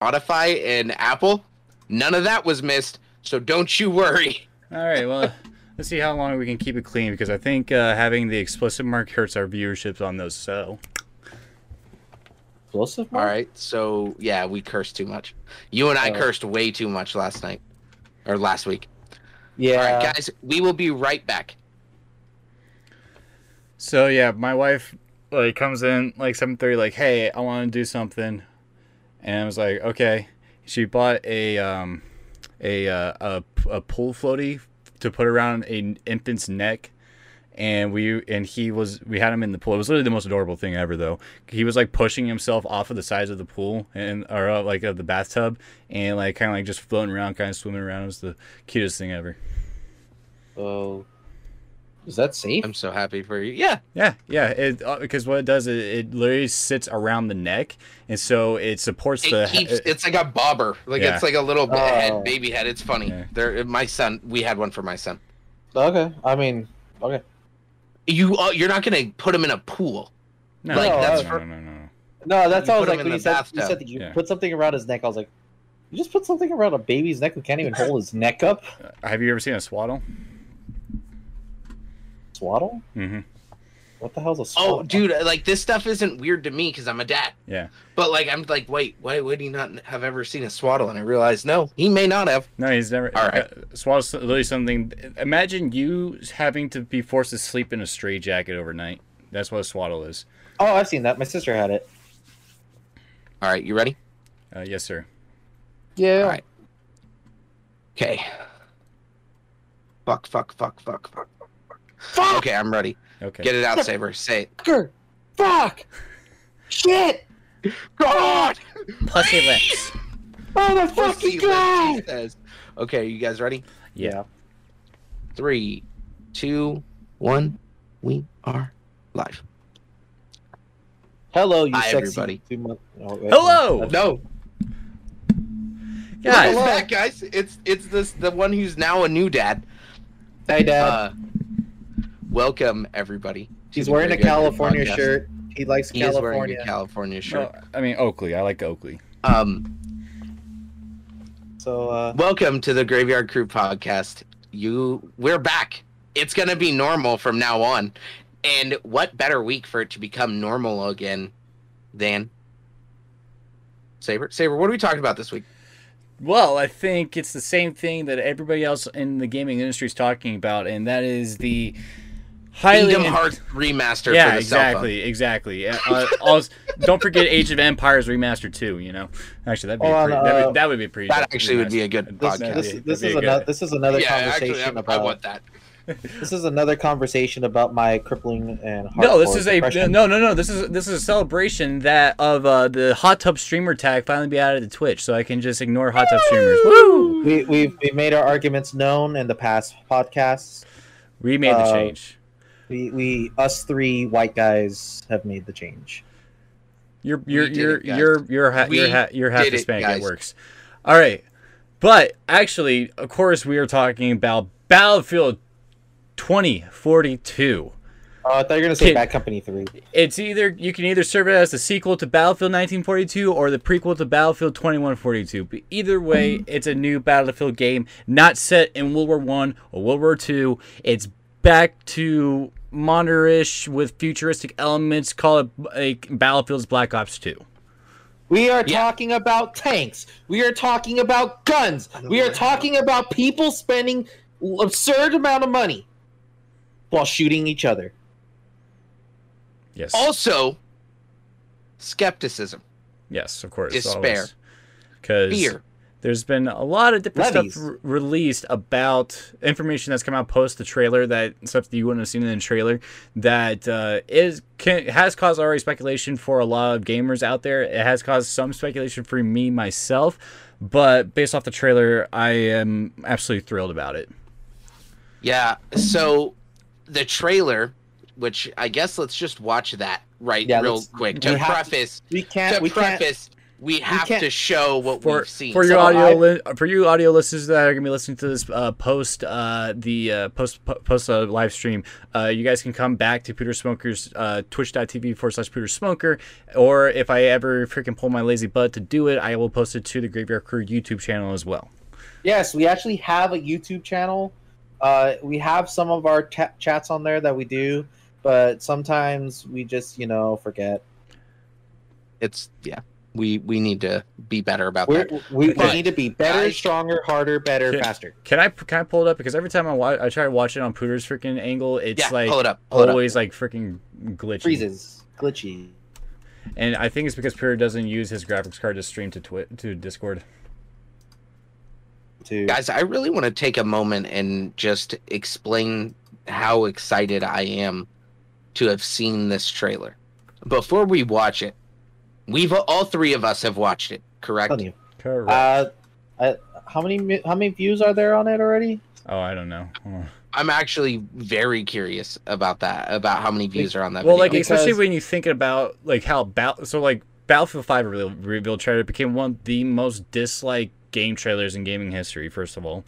Spotify and Apple, none of that was missed. So don't you worry. All right, well, let's see how long we can keep it clean because I think uh, having the explicit mark hurts our viewership on those. So, Explosive. All mark? right. So yeah, we cursed too much. You and I Oh. cursed way too much last night or last week. Yeah. All right, guys, we will be right back. so yeah, my wife like comes in like seven thirty, like, hey, I want to do something, and I was like, okay. She bought a um, a uh, a a pool floaty to put around an infant's neck. And we and he was we had him in the pool. It was literally the most adorable thing ever, though. He was like pushing himself off of the sides of the pool and or uh, like of the bathtub, and like kind of like just floating around, kind of swimming around. It was the cutest thing ever. Oh. Is that safe? I'm so happy for you. Yeah. Yeah, yeah. It uh, because what it does is it literally sits around the neck, and so it supports It the. keeps. it- It's like a bobber. Like Yeah. it's like a little Oh. head, baby head. It's funny. Yeah. There, my son. We had one for my son. Okay. I mean, okay. You, uh, you're not gonna put him in a pool. no, like, no, that's no, for- no, no, no. No, that's You how I was put him like in when the you said you bathtub. said that you Yeah. put something around his neck. I was like, you just put something around a baby's neck who can't even hold his neck up. Have you ever seen a swaddle? Swaddle? Mm-hmm. What the hell's a swaddle? Oh, dude, like this stuff isn't weird to me because I'm a dad. Yeah. But like, I'm like, wait, why would he not have ever seen a swaddle? And I realized, no, he may not have. No, he's never. All right. Uh, swaddle's literally something. Imagine you having to be forced to sleep in a straight jacket overnight. That's what a swaddle is. Oh, I've seen that. My sister had it. All right, you ready? Uh, yes, sir. Yeah. All right. Okay. Fuck, fuck, fuck, fuck, fuck, fuck, fuck. Fuck! Okay, I'm ready. Okay. Get it out, Saber. Say it. Fucker! Fuck! Shit! God! Pussy lips. Oh the Pussy fucking god! lips. Okay, you guys ready? Yeah. Three, two, one. We are live. Hello, you Hi, sexy everybody. month- oh, wait, Hello! No, Guys, Look at guys. It's it's this the one who's now a new dad. Hey, Dad. Uh, welcome everybody. He's wearing a California podcast. shirt. He likes He is wearing California. a California shirt. No, I mean Oakley. I like Oakley. Um, So, uh, welcome to the Graveyard Crew podcast. You, we're back. It's gonna be normal from now on, and what better week for it to become normal again than Saber? Saber, what are we talking about this week? Well, I think it's the same thing that everybody else in the gaming industry is talking about, and that is the highly Kingdom Hearts remaster. Yeah, for the cell phone. exactly, exactly. Uh, also, don't forget Age of Empires remastered too. You know, actually, that'd be Oh, a and, pretty, that, uh, would, that would be pretty. That actually would be a good this, podcast. this, that'd this is another. This is another Yeah, actually, conversation I, about. I want that. This is another conversation about my crippling and No, this hardcore is a no, no, no. This is this is a celebration that of uh, the hot tub streamer tag finally be added to Twitch, so I can just ignore hot tub streamers. Woo! We, we've, we've made our arguments known in the past podcasts. We made the Uh, change. We, we us three white guys have made the change. You're you're you're it, guys. you're you're ha- you're ha- you're half did it, Hispanic. It, works. All right, but actually, of course, we are talking about Battlefield 2042. Oh, uh, I thought you were gonna say Kid- Bad Company Three. It's either you can either serve it as the sequel to Battlefield 1942 or the prequel to Battlefield 2142. But either way, mm-hmm. it's a new Battlefield game, not set in World War One or World War Two. It's back to modern-ish with futuristic elements. Call it like Battlefield's Black Ops 2. We are Yeah. talking about tanks. We are talking about guns. We are talking about people spending absurd amount of money while shooting each other. Yes. Also, skepticism, yes, of course. Despair. Because fear. There's been a lot of different Levies. stuff r- released about information that's come out post the trailer that stuff that you wouldn't have seen in the trailer that uh, is can, has caused already speculation for a lot of gamers out there. It has caused some speculation for me myself, but based off the trailer, I am absolutely thrilled about it. Yeah. So the trailer, which I guess let's just watch that right Yeah, real let's- quick we to have to- preface We can't. to we can't. Preface we have can't- to show what for we've seen. for your So audio li- for you audio listeners that are gonna be listening to this uh, post uh, the uh, post po- post uh, live stream, uh, you guys can come back to Peter Smokers uh, twitch.tv forward slash Peter Smoker, or if I ever freaking pull my lazy butt to do it, I will post it to the Graveyard Crew YouTube channel as well. Yes, we actually have a YouTube channel. Uh, we have some of our ta- chats on there that we do, but sometimes we just, you know, forget. it's yeah. We we need to be better about We're, that. we, we need to be better, Guys- stronger, harder, better, Yeah. faster. Can I can I pull it up because every time I watch I try to watch it on Pooter's freaking angle, it's yeah, like pull it up. Pull it up. always like freaking glitchy. Freezes, glitchy. And I think it's because Pooter doesn't use his graphics card to stream to Twi- to Discord. To Guys, I really want to take a moment and just explain how excited I am to have seen this trailer. Before we watch it, we've all three of us have watched it, correct? telling. Correct. Uh, uh, how many how many views are there on it already? oh, I don't know. Oh. I'm actually very curious about that, about how many views are on that Well, like video. especially when you think about like how Battle, so like Battlefield Five reveal, reveal trailer became one of the most disliked game trailers in gaming history. First of all,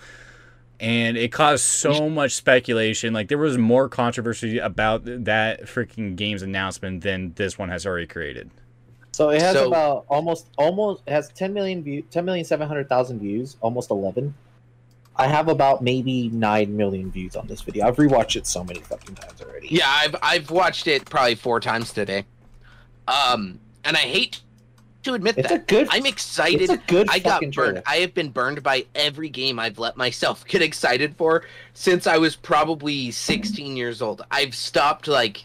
and it caused so much speculation. Like there was more controversy about that freaking game's announcement than this one has already created. So it has So- about almost almost it has 10 million view 10 million 700,000 views, almost 11. I have about maybe 9 million views on this video. I've rewatched it so many fucking times already. Yeah, I've I've watched it probably four times today. Um, and I hate to admit It's a that. good I'm excited. It's a good I got fucking burned. trailer. I have been burned by every game I've let myself get excited for since I was probably 16 years old. I've stopped like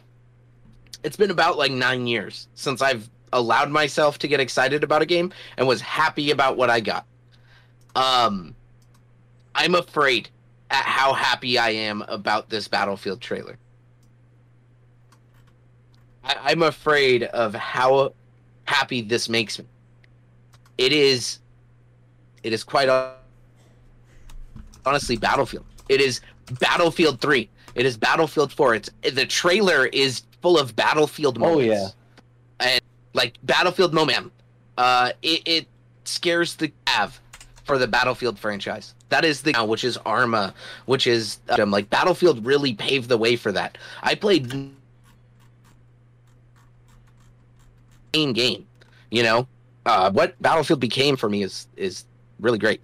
it's been about like 9 years since I've allowed myself to get excited about a game and was happy about what I got. Um I'm afraid at how happy I am about this Battlefield trailer. I, I'm afraid of how happy this makes me. It is, it is quite honestly Battlefield. It is Battlefield Three. It is Battlefield Four. It's the trailer is full of Battlefield moments. Oh, yeah. and like Battlefield momentum. Uh, it, it scares the av for the Battlefield franchise. That is the which is Arma, which is um, like Battlefield really paved the way for that. I played game game, you know. Uh, what Battlefield became for me is is really great.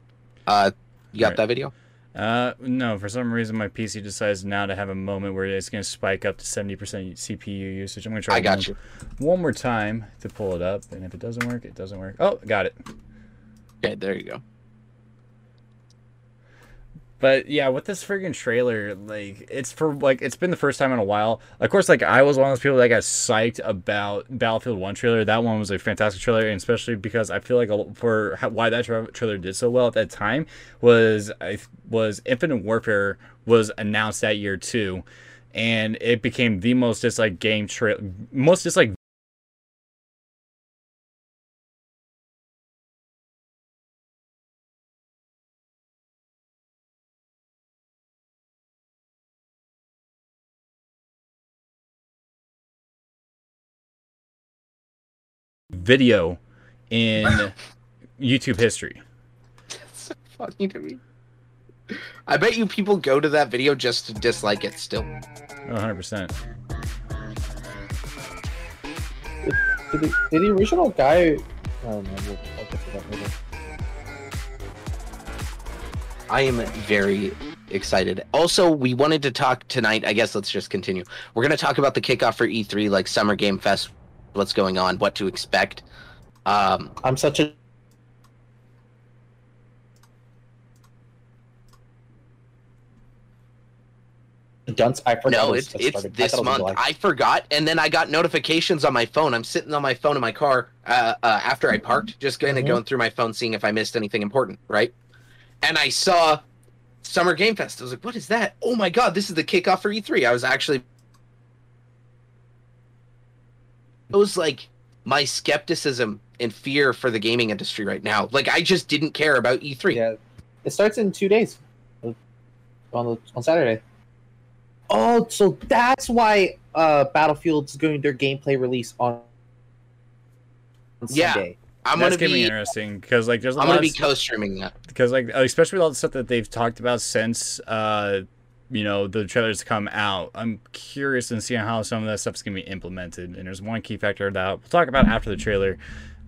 Uh, you got Right. that video? Uh, no, for some reason my PC decides now to have a moment where it's going to spike up to 70% CPU usage. I'm going to try I got one, you. one more time to pull it up, and if it doesn't work, it doesn't work. Oh, got it. Okay, there you go. But yeah, with this friggin' trailer, like it's for like it's been the first time in a while. Of course, like I was one of those people that got psyched about Battlefield One trailer. That one was a fantastic trailer, and especially because I feel like a, for how, why that tra- trailer did so well at that time was I was Infinite Warfare was announced that year too, and it became the most disliked game trail, most disliked video in YouTube history. That's so funny to me. I bet you people go to that video just to dislike it still. 100%. Did the, did the original guy? I don't know. We'll, I'll get to that later. I am very excited. Also, we wanted to talk tonight. I guess let's just continue. We're going to talk about the kickoff for E3, like Summer Game Fest, what's going on, what to expect. Um, I'm such a dunce. I forgot. no, it it's it's started. I this it month. July. I forgot, and then I got notifications on my phone. I'm sitting on my phone in my car uh, uh, after I parked, just kind of Mhm. going through my phone, seeing if I missed anything important, right? And I saw Summer Game Fest. I was like, "What is that? Oh my god, this is the kickoff for E3." I was actually, it was like my skepticism and fear for the gaming industry right now. Like, I just didn't care about E E3. Yeah, it starts in two days. On the, on Saturday. Oh, so that's why uh Battlefield's doing their gameplay release on, on Yeah. Sunday. I'm That's gonna gonna be be. interesting because like there's a I'm lot gonna be co-streaming that. because like especially with all the stuff that they've talked about since uh you know the trailers come out i'm curious and seeing how some of that stuff's going to be implemented and there's one key factor that we'll talk about after the trailer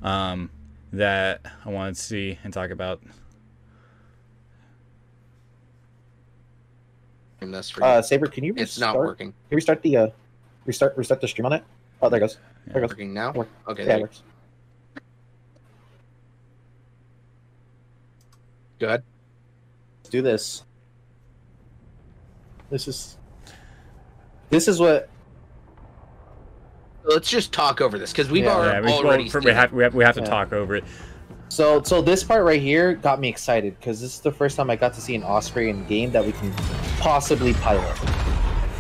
um that i wanted to see and talk about And that's for. Uh, Saber, can you Restart? it's not working. Can you restart the uh, restart restart the stream on it? Oh, there it goes. There it goes. Working now. Work. Okay. Yeah, there it you works. Go ahead. Let's do this. This is. This is what. Let's just talk over this because we've Yeah. al- yeah we, already. well, for- we have we have, we have to Yeah. talk over it So so this part right here got me excited because this is the first time I got to see an Osprey in game that we can possibly pilot.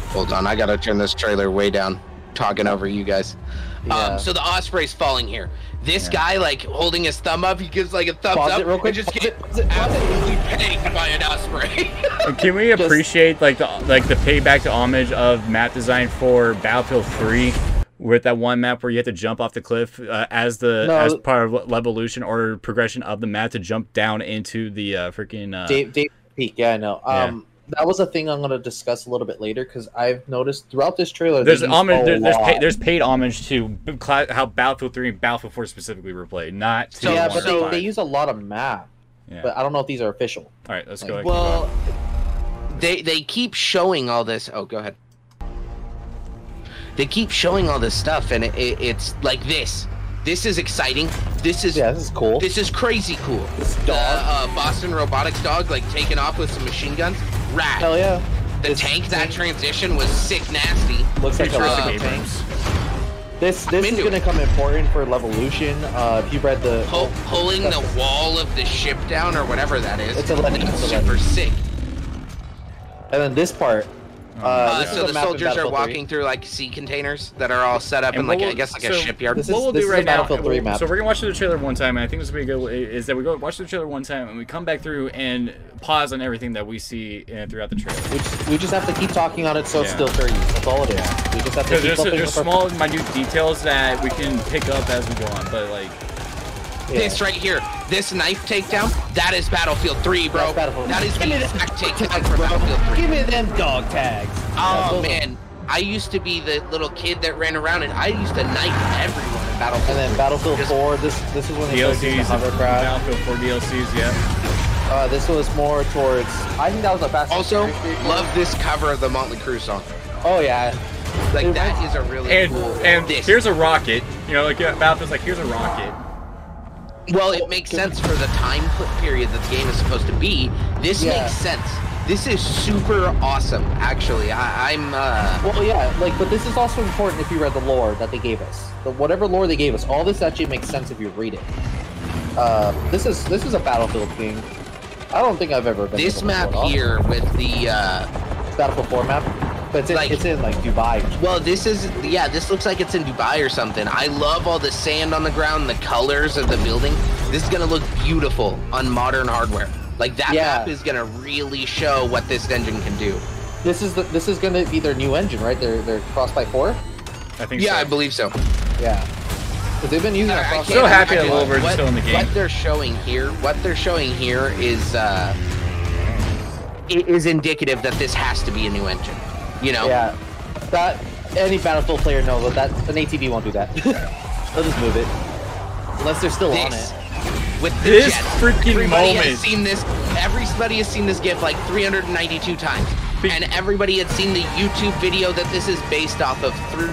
Hold on, I gotta turn this trailer way down. Talking over you guys. Yeah. Um, so the Osprey's falling here. This Yeah. guy, like holding his thumb up, he gives like a thumbs Pause up. it real quick, And just pause get it, pause it, pause it. absolutely pegged by an Osprey. Can we appreciate like the like the payback to homage of map design for Battlefield 3 with that one map where you have to jump off the cliff uh, as the No. as part of evolution or progression of the map to jump down into the uh, freaking uh, Dave, Dave Peak, yeah, I know. Yeah. Um, that was a thing I'm going to discuss a little bit later because I've noticed throughout this trailer. there's homage there, there's pay, there's paid homage to how Battlefield 3 and Battlefield 4 specifically were played, not to So- yeah, but they, they use a lot of map, yeah. but I don't know if these are official. All right, let's go. ahead. well, they they keep showing all this. Oh, go ahead. They keep showing all this stuff, and it, it, it's like this. This is exciting. This is Yeah, this is cool. This is crazy cool. This The dog. uh, Boston Robotics dog, like taking off with some machine guns. Rad. Hell yeah! the this tank, that transition was sick nasty. Looks like a of tanks. This this is going to it. come important for Levolution. Uh, if you read the Pull, pulling the wall of the ship down or whatever that is. It's a it's super sick. and then this part. Oh, Uh, Uh, so the soldiers are Battlefield 3. walking through like sea containers that are all set up And in like what I guess like so- a shipyard. This what is- we'll this do is right now, Battlefield 3 map. so we're gonna watch the trailer one time, and I think this will be good. Is that we go watch the trailer one time, and we come back through and pause on everything that we see uh, throughout the trailer. We just, we just have to keep talking on it so it's still fair use. That's all it is. We just have to Because keep there's, there's the- small, minute details that we can pick up as we go on, but like, yeah. This right here, this knife takedown, that is Battlefield 3, bro. That's Battlefield. That is Give me the the- exact takedown for Battlefield 3. Give me them dog tags. Oh Those man, I used to be the little kid that ran around and I used to knife everyone in Battlefield. And then Battlefield Just- 4. This this is when they started doing the DLCs, hovercraft. Battlefield 4 DLCs, yeah. Uh, this was more towards. I think that was a fast. Also, love this cover of the Motley Crue song. Oh yeah. Like It that reminds- is a really And cool. and this. here's a rocket. You know, like Battlefield's like here's a rocket. Well, it makes sense for the time period that the game is supposed to be. This Yeah. makes sense. This is super awesome. Actually, I, I'm. uh Well, yeah. Like, but this is also important if you read the lore that they gave us. The whatever lore they gave us, all this actually makes sense if you read it. Uh, this is this is a Battlefield game. I don't think I've ever been. This map here with the. uh Battlefield 4 map, but it's in, Like- it's in like Dubai. Well, this is yeah. This looks like it's in Dubai or something. I love all the sand on the ground, the colors of the building. This is gonna look beautiful on modern hardware. Like that Yeah. map is gonna really show what this engine can do. This is the this is gonna be their new engine, right? Their their Frostbite 4. I think. Yeah, so. I believe so. Yeah. Because they've been using I that can't Frostbite. So happy that imagine Little Bird's still in the game. What they're showing here, what they're showing here is uh, it is indicative that this has to be a new engine. You know, Yeah. That any Battlefield player knows that that an ATV won't do that. They'll just move it. Unless they're still on it. with the This jets. freaking everybody moment. has seen this. Everybody has seen this GIF like 392 times, Be- and everybody had seen the YouTube video that this is based off of through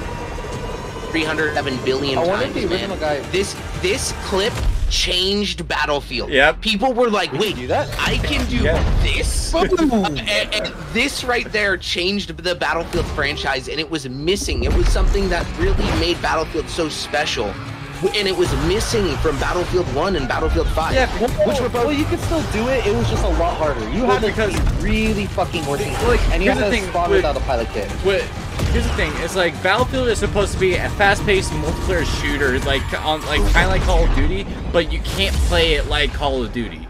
307 billion I times. man. guy- This this clip changed Battlefield. Yep. People were like, "Wait, can do that? I can do Yeah. this." and, and this right there changed the Battlefield franchise, and it was missing. It was something that really made Battlefield so special, and it was missing from Battlefield One and Battlefield Five. Yeah, which were both well, you could still do it. It was just a lot harder. You Well, had to because- be really fucking working, Like, and you had the to thing spawn with- without a pilot kit. What? Here's the thing: it's like Battlefield is supposed to be a fast-paced multiplayer shooter, like on like kind of like Call of Duty, but you can't play it like Call of Duty.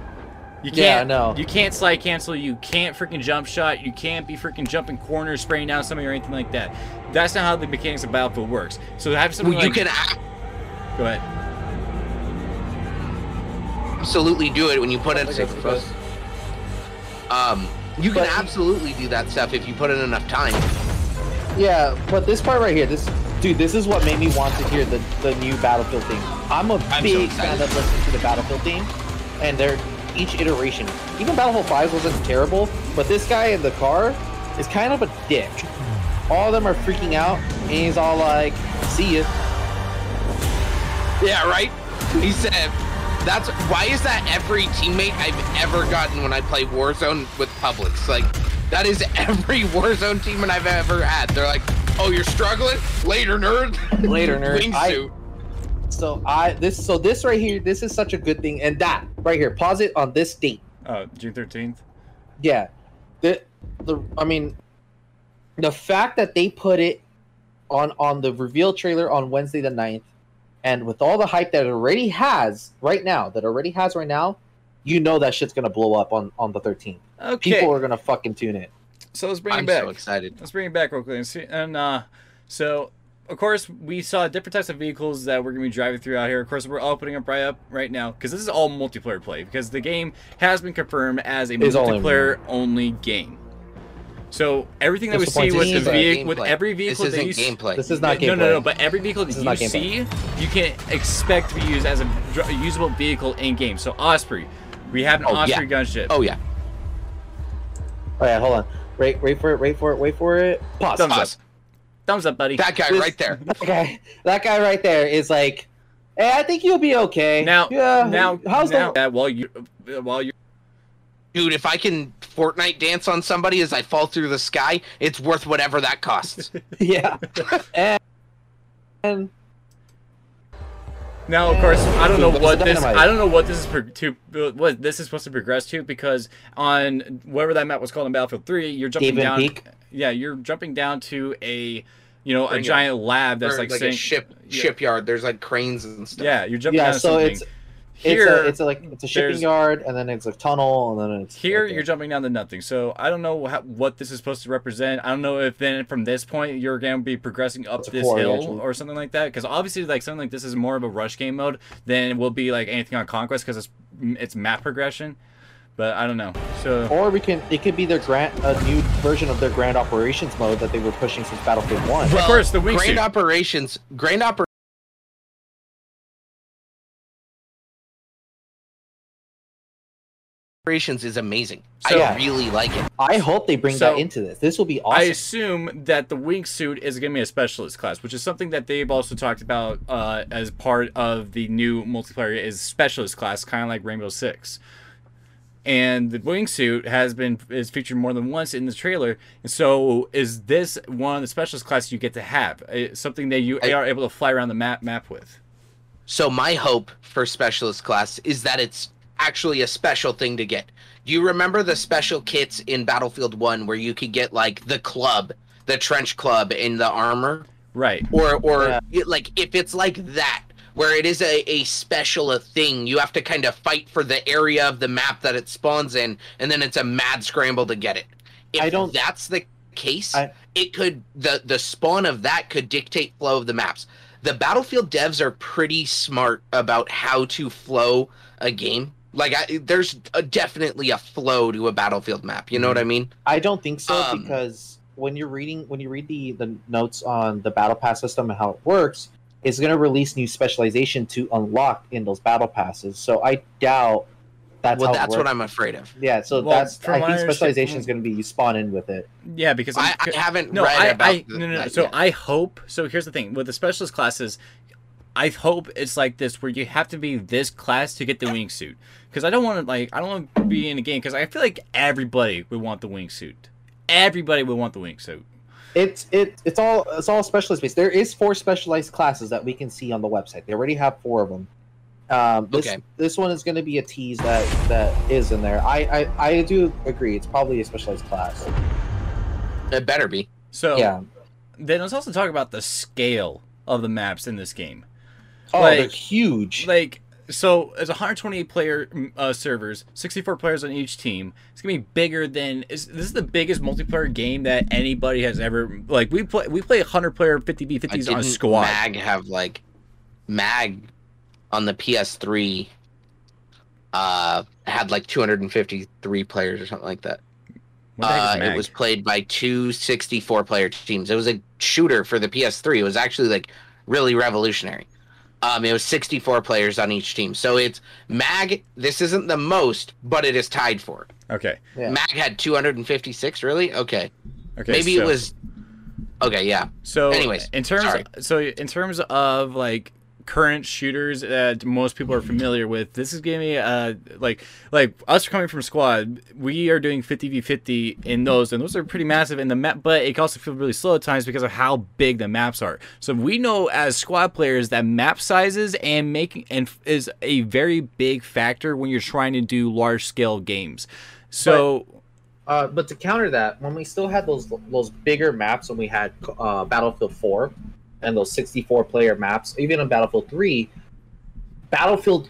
You can't. Yeah, I know. You can't slide cancel. You can't freaking jump shot. You can't be freaking jumping corners, spraying down somebody or anything like that. That's not how the mechanics of Battlefield works. So have something Well, you can act, go ahead. absolutely do it when you put I in think that's six Um, you can But- absolutely do that stuff if you put in enough time. Yeah, but this part right here, this dude, this is what made me want to hear the, the new Battlefield theme. I'm a so big excited. fan of listening to the Battlefield theme, and they're each iteration. Even Battlefield 5 wasn't terrible, but this guy in the car is kind of a dick. All of them are freaking out, and he's all like, "See ya." Yeah, right. He said, "That's why is that every teammate I've ever gotten when I play Warzone with Publix? Like, that is every Warzone teammate I've ever had. They're like, oh, you're struggling? Later, nerd. Later, nerd. I- Wingsuit. So I this so this right here, this is such a good thing, and that right here, pause it on this date. Oh, June thirteenth. Yeah. The the I mean the fact that they put it on on the reveal trailer on Wednesday the 9th and with all the hype that it already has right now, that already has right now, you know that shit's gonna blow up on on the 13th. Okay. People are gonna fucking tune it. so let's bring I'm it back. so excited. Let's bring it back real quick. And, see, and uh, so, of course, we saw different types of vehicles that we're going to be driving through out here. Of course, we're opening up right up right now because this is all multiplayer play because the game has been confirmed as a Is only multiplayer only game. So everything that What's we see with the vehicle, with Gameplay. every This vehicle that isn't you s- gameplay. This is not no, gameplay. no, no. But every vehicle This that is you see, you can expect to be used as a usable vehicle in game. So Osprey, we have an Oh, yeah. Osprey gunship. Oh yeah. Oh yeah, hold on. Wait, wait for it, wait for it, wait for it. Pause. Thumbs Pause. up. Thumbs up, buddy. That guy This- right there. That guy, that guy right there is like, hey, I think you'll be okay. Now, yeah. now, how's now, the? that while you, while you Dude, if I can Fortnite dance on somebody as I fall through the sky, it's worth whatever that costs. Yeah. and, and Now, of course, I don't know What's what this. I don't know what this is pro- to what this is supposed to progress to because on whatever that map was called in Battlefield Three, you're jumping David down. Peak? Yeah, you're jumping down to a, you know, a Bring it. giant lab that's Or like, like saying, a ship yeah. shipyard. There's like cranes and stuff. Yeah, you're jumping yeah, down to so something. it's here. it's a, it's a, like it's a shipping yard, and then it's a tunnel, and then it's here, right you're jumping down to nothing. So I don't know how, what this is supposed to represent. I don't know if then from this point you're going to be progressing up It's this quarry, hill actually. or something like that. Because obviously, like something like this is more of a rush game mode than it will be like anything on Conquest because it's it's map progression. But I don't know. So Or we can it could be their grant a new version of their grand operations mode that they were pushing since Battlefield One. Of course, the wingsuit. Grand operations. Grand operations. Operations is amazing. So- I really like it. I hope they bring So, that into this. This will be awesome. I assume that the wingsuit is going to be a specialist class, which is something that they've also talked about uh, as part of the new multiplayer is specialist class, kind of like Rainbow Six. And the wingsuit has been is featured more than once in the trailer. And so, is this one of the specialist classes you get to have? Uh, something that you I- are able to fly around the map map with? So my hope for specialist class is that it's actually a special thing to get. Do you remember the special kits in Battlefield 1 where you could get like the club, the trench club and the armor? Right. Or or Yeah. it- like if it's like that where it is a, a special a thing, you have to kind of fight for the area of the map that it spawns in and then it's a mad scramble to get it. If I don't- that's the case, I- it could the the spawn of that could dictate flow of the maps. The Battlefield devs are pretty smart about how to flow a game. Like I, there's a, definitely a flow to a Battlefield map. You know what I mean? I don't think so Um, because when you're reading when you read the the notes on the battle pass system and how it works, it's going to release new specialization to unlock in those battle passes. So I doubt that's well, how it that's what. I'm afraid of. Yeah, so Well, that's I think specialization is going to be you spawn in with it. Yeah, because I, I'm- haven't No, read I, about I the- no, no, no. So yet. I hope. So here's the thing with the specialist classes, I hope it's like this where you have to be this class to get the wingsuit. Because I don't want to like I don't want to be in a game because I feel like everybody would want the wingsuit. Everybody would want the wingsuit. It's it it's all it's all specialist based. There is four specialized classes that we can see on the website. They already have four of them. Um, this Okay. this one is going to be a tease that that is in there. I, I I do agree. It's probably a specialized class. it better be. So yeah. then let's also talk about the scale of the maps in this game. Oh, like- they're huge. Like so, it's 128 player mm, uh, servers, 64 players on each team. It's gonna be bigger than is this is the biggest multiplayer game that anybody has ever like. We play we play 100 player 50v I 50s on a squad. Mag have like mag on the PS3 uh, had like 253 players or something like that. What the heck is Uh, it was played by two 64 player teams. It was a shooter for the PS3. It was actually like really revolutionary. Um, it was 64 players on each team. So it's Mag. This isn't the most, but it is tied for. okay. Yeah. Mag had 256. Really? Okay. Okay. Maybe so, it was. Okay. Yeah. So, anyways, in terms, sorry. so in terms of like current shooters that most people are familiar with, this is giving me uh like like us coming from squad, we are doing 50 v 50 in those, and those are pretty massive in the map, but it also feel really slow at times because of how big the maps are. So we know as squad players that map sizes and making and is a very big factor when you're trying to do large scale games. So. Uh, but to counter that, when we still had those those bigger maps, when we had uh, Battlefield 4 and those 64 player maps, even on Battlefield 3, Battlefield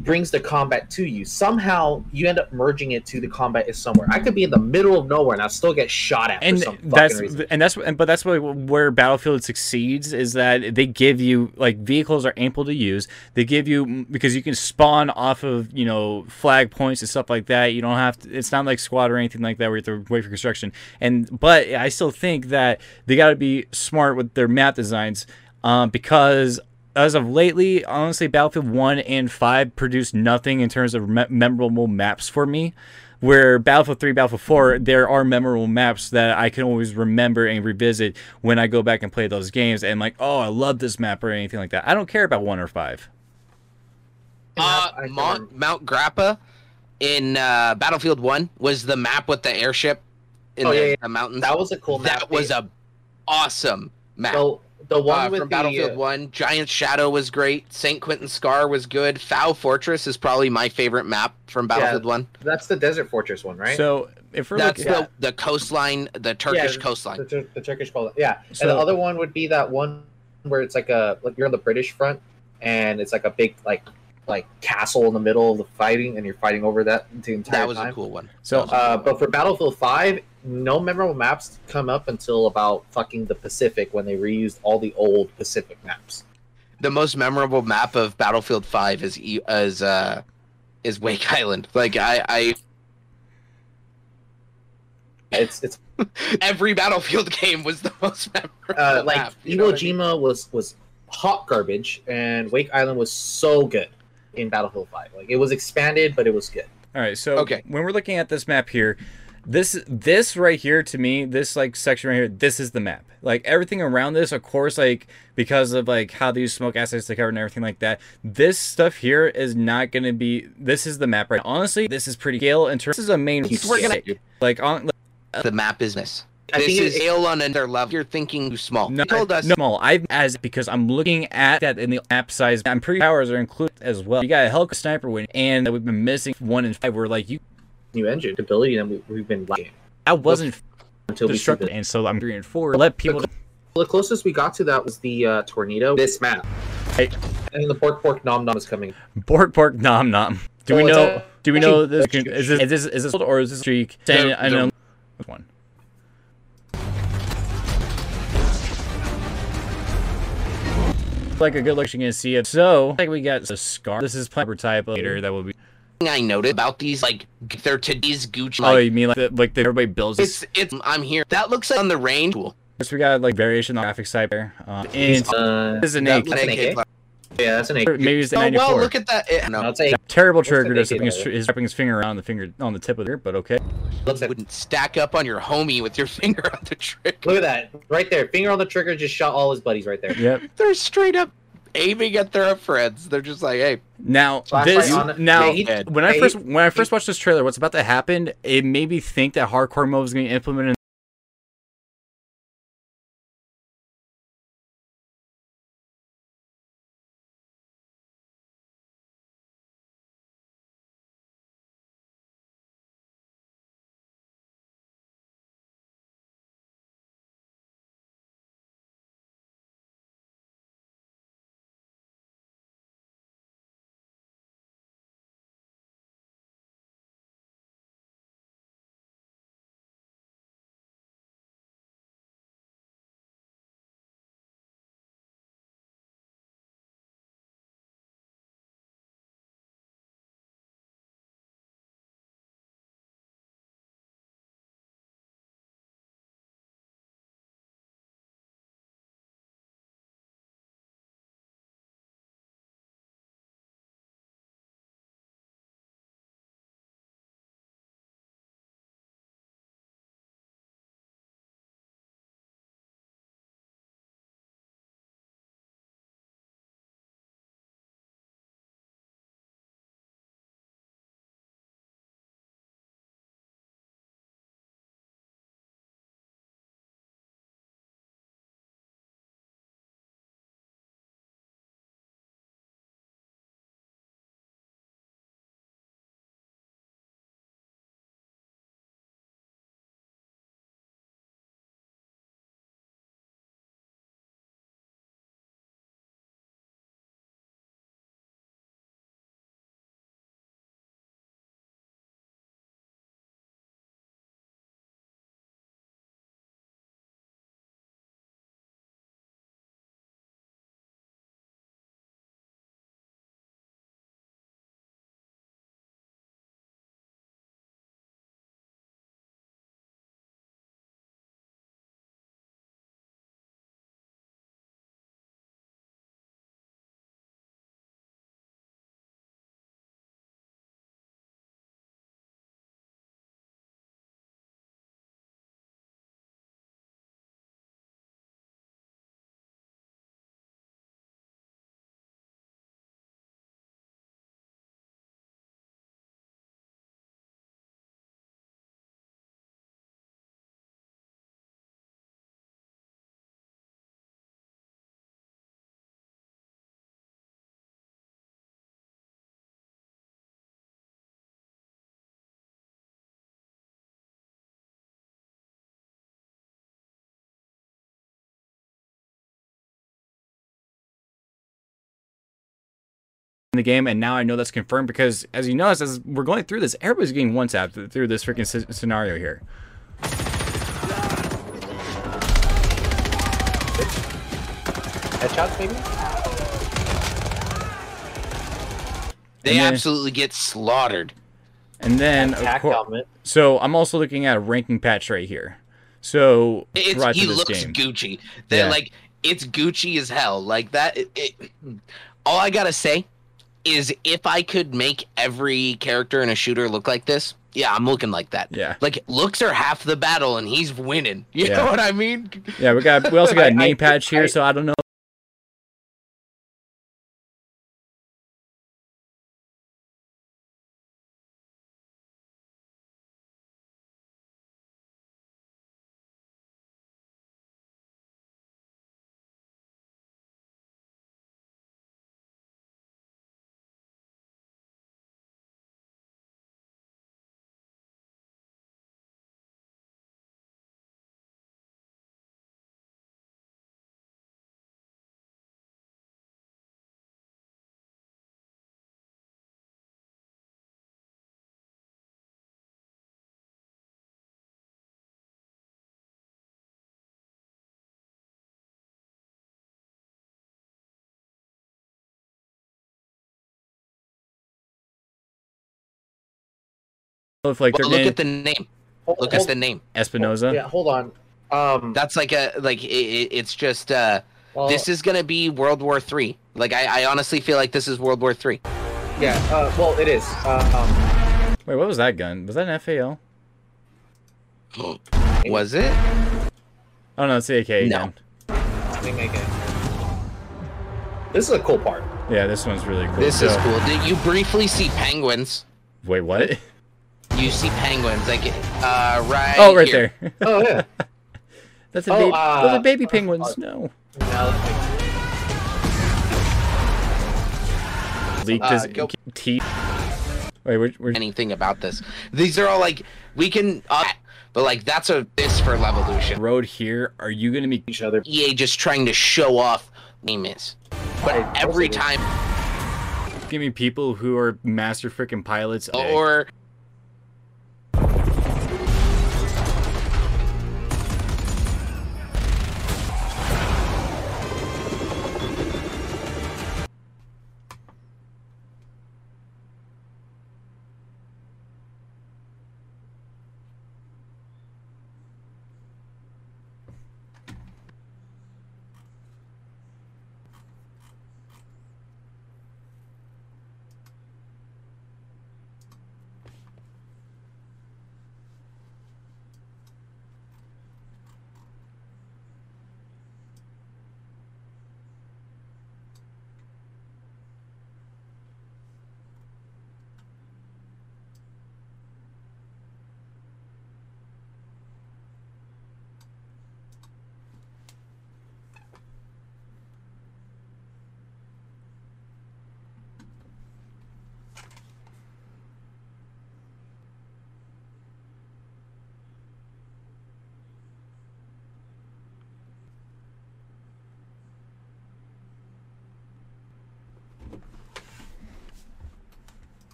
brings the combat to you. Somehow you end up merging it to the combat is somewhere. I could be in the middle of nowhere and I still get shot at and for some that's reason. and that's and but that's where, where Battlefield succeeds is that they give you like vehicles are ample to use. They give you because you can spawn off of you know flag points and stuff like that. You don't have to. It's not like squad or anything like that where you have to wait for construction. And but I still think that they got to be smart with their map designs um, because as of lately, honestly, Battlefield 1 and 5 produced nothing in terms of me- memorable maps for me. Where Battlefield 3, Battlefield 4, there are memorable maps that I can always remember and revisit when I go back and play those games and, like, oh, I love this map or anything like that. I don't care about 1 or 5. Uh, Mount, Mount Grappa in uh, Battlefield One was the map with the airship in Oh, the, yeah, yeah. the mountains. That was a cool map. That was a awesome map. the, the one uh, with from the, Battlefield uh, One, Giant Shadow was great. Saint Quentin Scar was good. Fao Fortress is probably my favorite map from Battlefield One. That's the Desert Fortress one, right? So, if we're That's looking. the, the coastline, the Turkish the- coastline. the, Tur- the Turkish call Yeah, So- and the other one would be that one where it's like a like you're on the British front, and it's like a big like like castle in the middle of the fighting, and you're fighting over that the entire That was time. a cool one. So, That was a Uh, cool but one. for Battlefield Five, no memorable maps come up until about fucking the Pacific when they reused all the old Pacific maps. the most memorable map of Battlefield Five is E- is uh is Wake Island. Like I, I It's it's every Battlefield game was the most memorable. uh, like map, Iwo what I mean? Jima was was hot garbage, and Wake Island was so good in Battlefield Five. Like it was expanded, but it was good. All right, so Okay. when we're looking at this map here, this this right here to me, this like section right here, this is the map. Like everything around this, of course, like because of like how they use smoke assets to cover and everything like that. This stuff here is not gonna be. This is the map right. Honestly, this is pretty scale in terms. This is a main. We're gonna- like on. Like, uh, the map business. I this think is scale on another level. You're thinking too small. no, you told us no, small. I as because I'm looking at that in the app size. I'm pretty powers are included as well. You got a Helica sniper win, and we've been missing one and five. We're like you. New engine ability, and we, we've been lacking That wasn't until we see destructive, the, and so I'm three and four. Let people. the closest we got to that was the uh, tornado. This map, Hey. and the pork pork nom nom is coming. Bork pork nom nom. Do we Oh, know? a- do we know this? Is this is this, is this or is this streak? Saying They're- I know which one. Like a good look, you see it. So, like we got a scar. This is plant type later that will be. I noted about these like they're today's Gucci. oh, Like, you mean like the, like the, everybody builds this? it's it's I'm here. That looks like on the range. Cool. So we got like variation on the graphic side there. Um, and Uh, This is an that AK. an AK. Yeah, that's an AK. maybe it's the Oh 94. well, look at that. It, no, No, it's a Terrible trigger. Just AK wrapping his, his wrapping his finger around the finger on the tip of it, but okay. looks like, wouldn't stack up on your homie with your finger on the trigger. look at that right there. Finger on the trigger, just shot all his buddies right there. Yep. They're straight up aiming at their friends. They're just like, hey, Now this on now Yeah, when I first when I first watched this trailer, what's about to happen? It made me think that hardcore mode was going to be implemented the game, and now I know that's confirmed because, as you notice, as we're going through this, everybody's getting one tap through this freaking scenario here. Headshots, maybe? They then- absolutely get slaughtered. And then, of Attack course, helmet. so I'm also looking at a ranking patch right here. So It's, right he looks game. Gucci. They're Yeah. like it's Gucci as hell. Like that. It, it, all I gotta say is if I could make every character in a shooter look like this, yeah, I'm looking like that. Yeah. Like looks are half the battle, and he's winning. You Yeah. know what I mean? Yeah, we got we also got a name patch here, I- so I don't know. If like Well, look getting at the name. Hold- Look hold- at the name. Espinoza. Yeah, hold on. Um, That's like a like it, it- it's just uh well, this is gonna be World War Three. Like I, I honestly feel like this is World War Three. yeah. Uh, well, it is. Uh, Wait, what was that gun? Was that an FAL? Was it? Oh no, it's the AK No. um, let me make it. This is a cool part. Yeah, this one's really cool. This is cool. Did you briefly see penguins? Wait, what? You see penguins like uh right. Oh, right here. there. Oh yeah. That's a Oh, baby. uh, those are baby uh, penguins. uh, no. now let's Uh, this teeth. Wait, we're, we're anything about this. These are all like we can, uh, but like that's a this for Levolution. road here. Are you gonna meet each other. EA just trying to show off name is, but every time Give me people who are master freaking pilots. or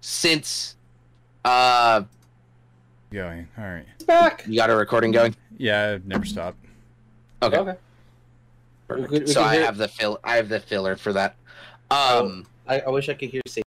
since uh Going. All right. It's back. you got a recording going. Yeah, I've never stopped. Okay, Okay. We could- we so could I hear- have the fill. I have the filler for that. Oh. Um. I, I wish I could hear you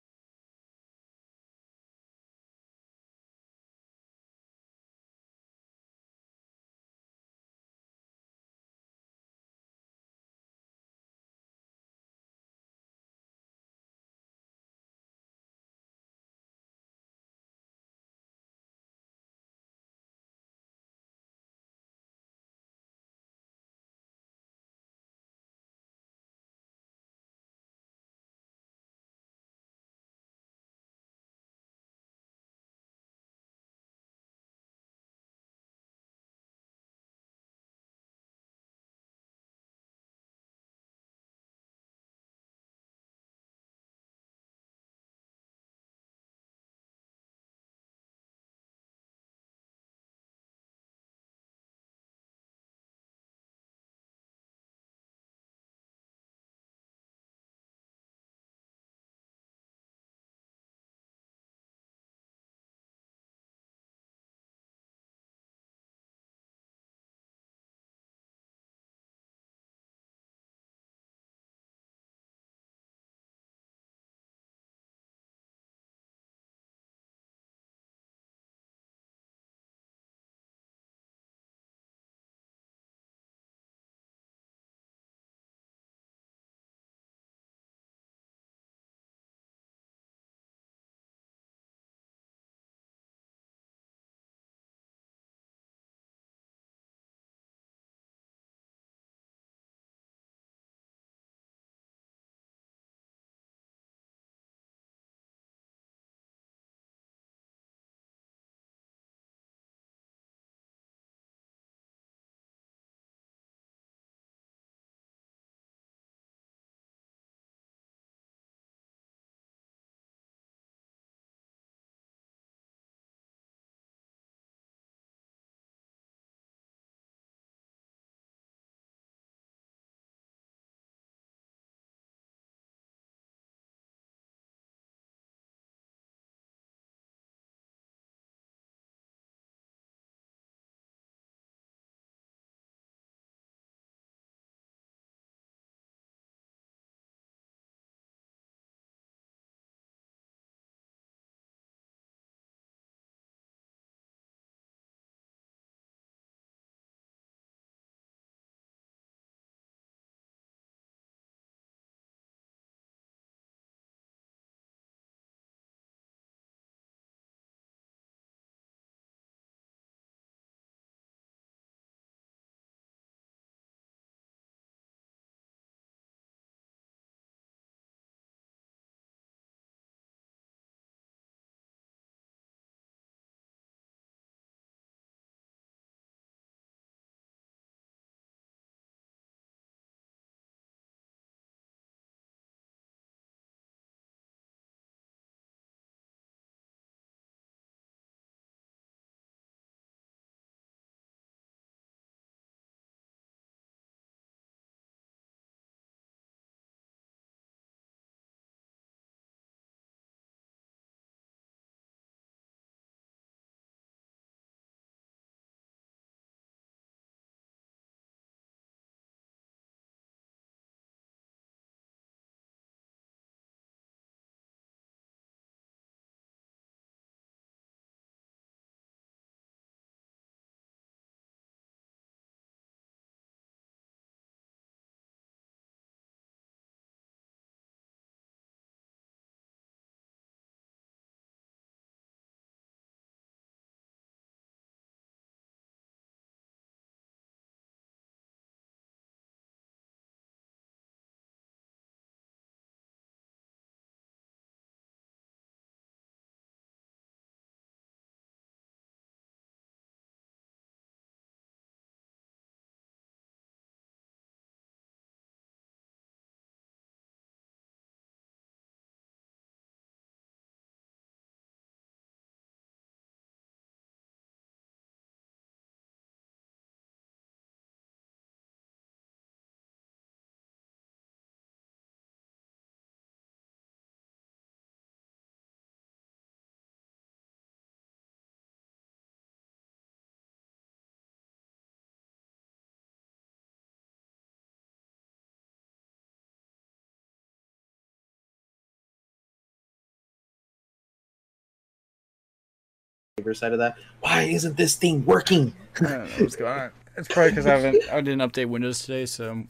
say side of that. Why isn't this thing working? I don't know what's going on. It's probably because I haven't I didn't update Windows today, so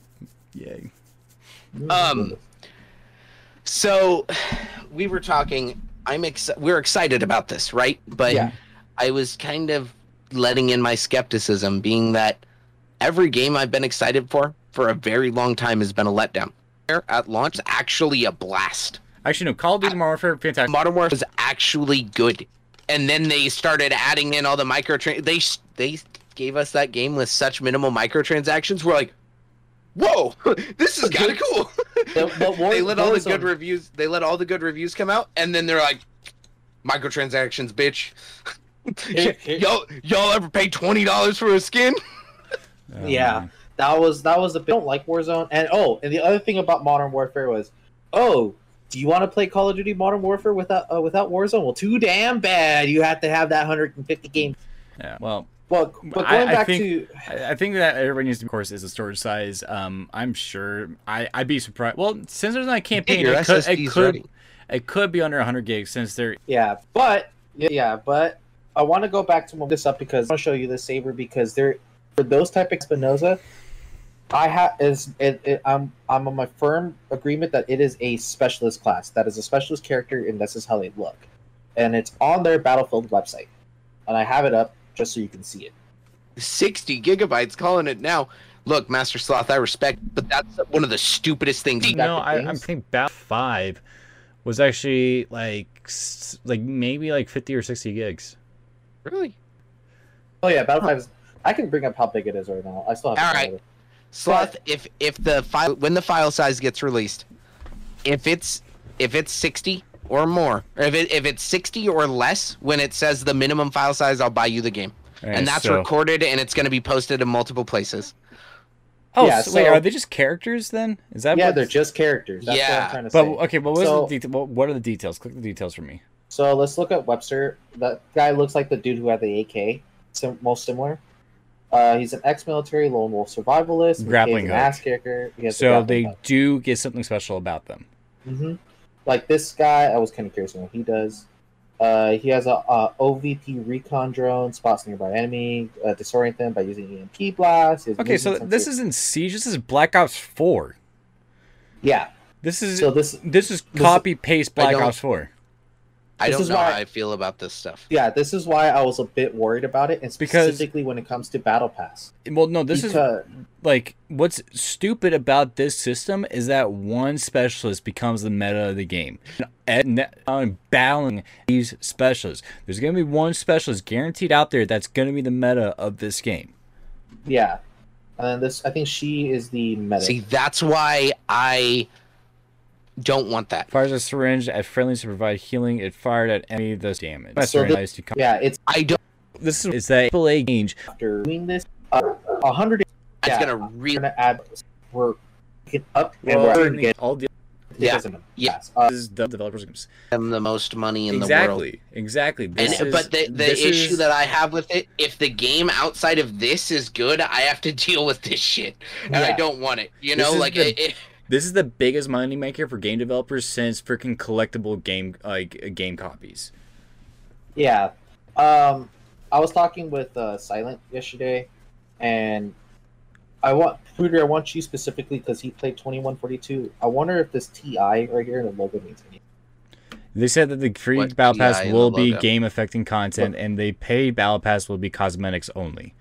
yay. Um, So, we were talking. I'm ex- we're excited about this, right? But Yeah. I was kind of letting in my skepticism, being that every game I've been excited for for a very long time has been a letdown. At launch, actually a blast. Actually, no. Call of Duty Modern Warfare, fantastic. Modern Warfare was actually good, and then they started adding in all the micro. They they gave us that game with such minimal microtransactions. We're like, whoa, this is kind of cool. But- but War- they let all the Warzone- good reviews. They let all the good reviews come out, and then they're like, microtransactions, bitch. Here- here- y'all, y'all ever pay twenty dollars for a skin? Oh, Yeah. man. that was that was the I don't like Warzone. And oh, and the other thing about Modern Warfare was, oh, do you want to play Call of Duty Modern Warfare without uh, without Warzone? Well, too damn bad. You have to have that 150 game. Yeah. Well, Well, but going I back think- to I I think that everybody needs to, of course, is the storage size. Um, I'm sure. I I'd be surprised. Well, since there's not a campaign, it could, it could ready. it could be under 100 gigs since they're yeah, but yeah, but I want to go back to move this up because I want to show you the saber because there for those type of Spinoza, I have is it, it, I'm I'm on my firm agreement that it is a specialist class. That is a specialist character, and this is how they look, and it's on their Battlefield website, and I have it up just so you can see it. Sixty gigabytes, calling it now. Look, Master Sloth, I respect, but that's one of the stupidest things. Back no. to I, I things. think Bat Five was actually like like maybe like 50 or 60 gigs. Really? Oh yeah, Battlefield. is I can bring up how big it is right now. I still have. All to right. Download it. Sloth, if if the file when the file size gets released, if it's if it's sixty or more, or if it if it's sixty or less when it says the minimum file size, I'll buy you the game, Alright, and that's so- recorded and it's going to be posted in multiple places. Oh, Yeah, so, wait, are they just characters then? Is that Yeah, what- they're just characters. That's what Yeah, I'm trying to But say. okay, but what, So- the deta- what, what are the details? Click the details for me. So let's look at Webster. That guy looks like the dude who had the AK. Sim- most similar. Uh, he's an ex-military lone wolf survivalist. Grappling hook. ass kicker. He has a So they hook. do get something special about them. Mhm. Like this guy, I was kind of curious what he does. Uh, he has a, a OVP recon drone, spots nearby enemy, uh, disorient them by using EMP blast. He has Okay, so this isn't Siege. This is Black Ops Four. yeah. This is So this this is copy paste Black Ops Four. I This don't know why- how I feel about this stuff. yeah, this is why I was a bit worried about it, and Because- specifically when it comes to Battle Pass. Well, no, this is like what's stupid about this system is that one specialist becomes the meta of the game. And on battling these specialists, there's gonna be one specialist guaranteed out there that's gonna be the meta of this game. yeah, and this I think she is the meta. See, that's why I don't want that. Fires a syringe at friendlies to provide healing. It fired at enemy thus damage. So Sorry, the- nice to come. yeah, it's I don't. This is, is that AAA range. after doing this. Uh, A hundred. It's Yeah. gonna really. gonna add. We're get up and Well, we're gonna get. all the Yeah. Yeah. Yeah. Uh, this is the developers games. them the most money in the world. Exactly, exactly. Is- but the, the issue is- that I have with it, if the game outside of this is good, I have to deal with this shit, and I don't want it. You know, is like the- it, it, This is the biggest money maker for game developers since freaking collectible game like uh, game copies. yeah. Um, I was talking with uh, Silent yesterday, and I want Pooter. I want you specifically because he played twenty one forty two. I wonder if this TI right here in the logo means anything. They said that the free What battle pass TI will be game affecting content, and the paid battle pass will be cosmetics only.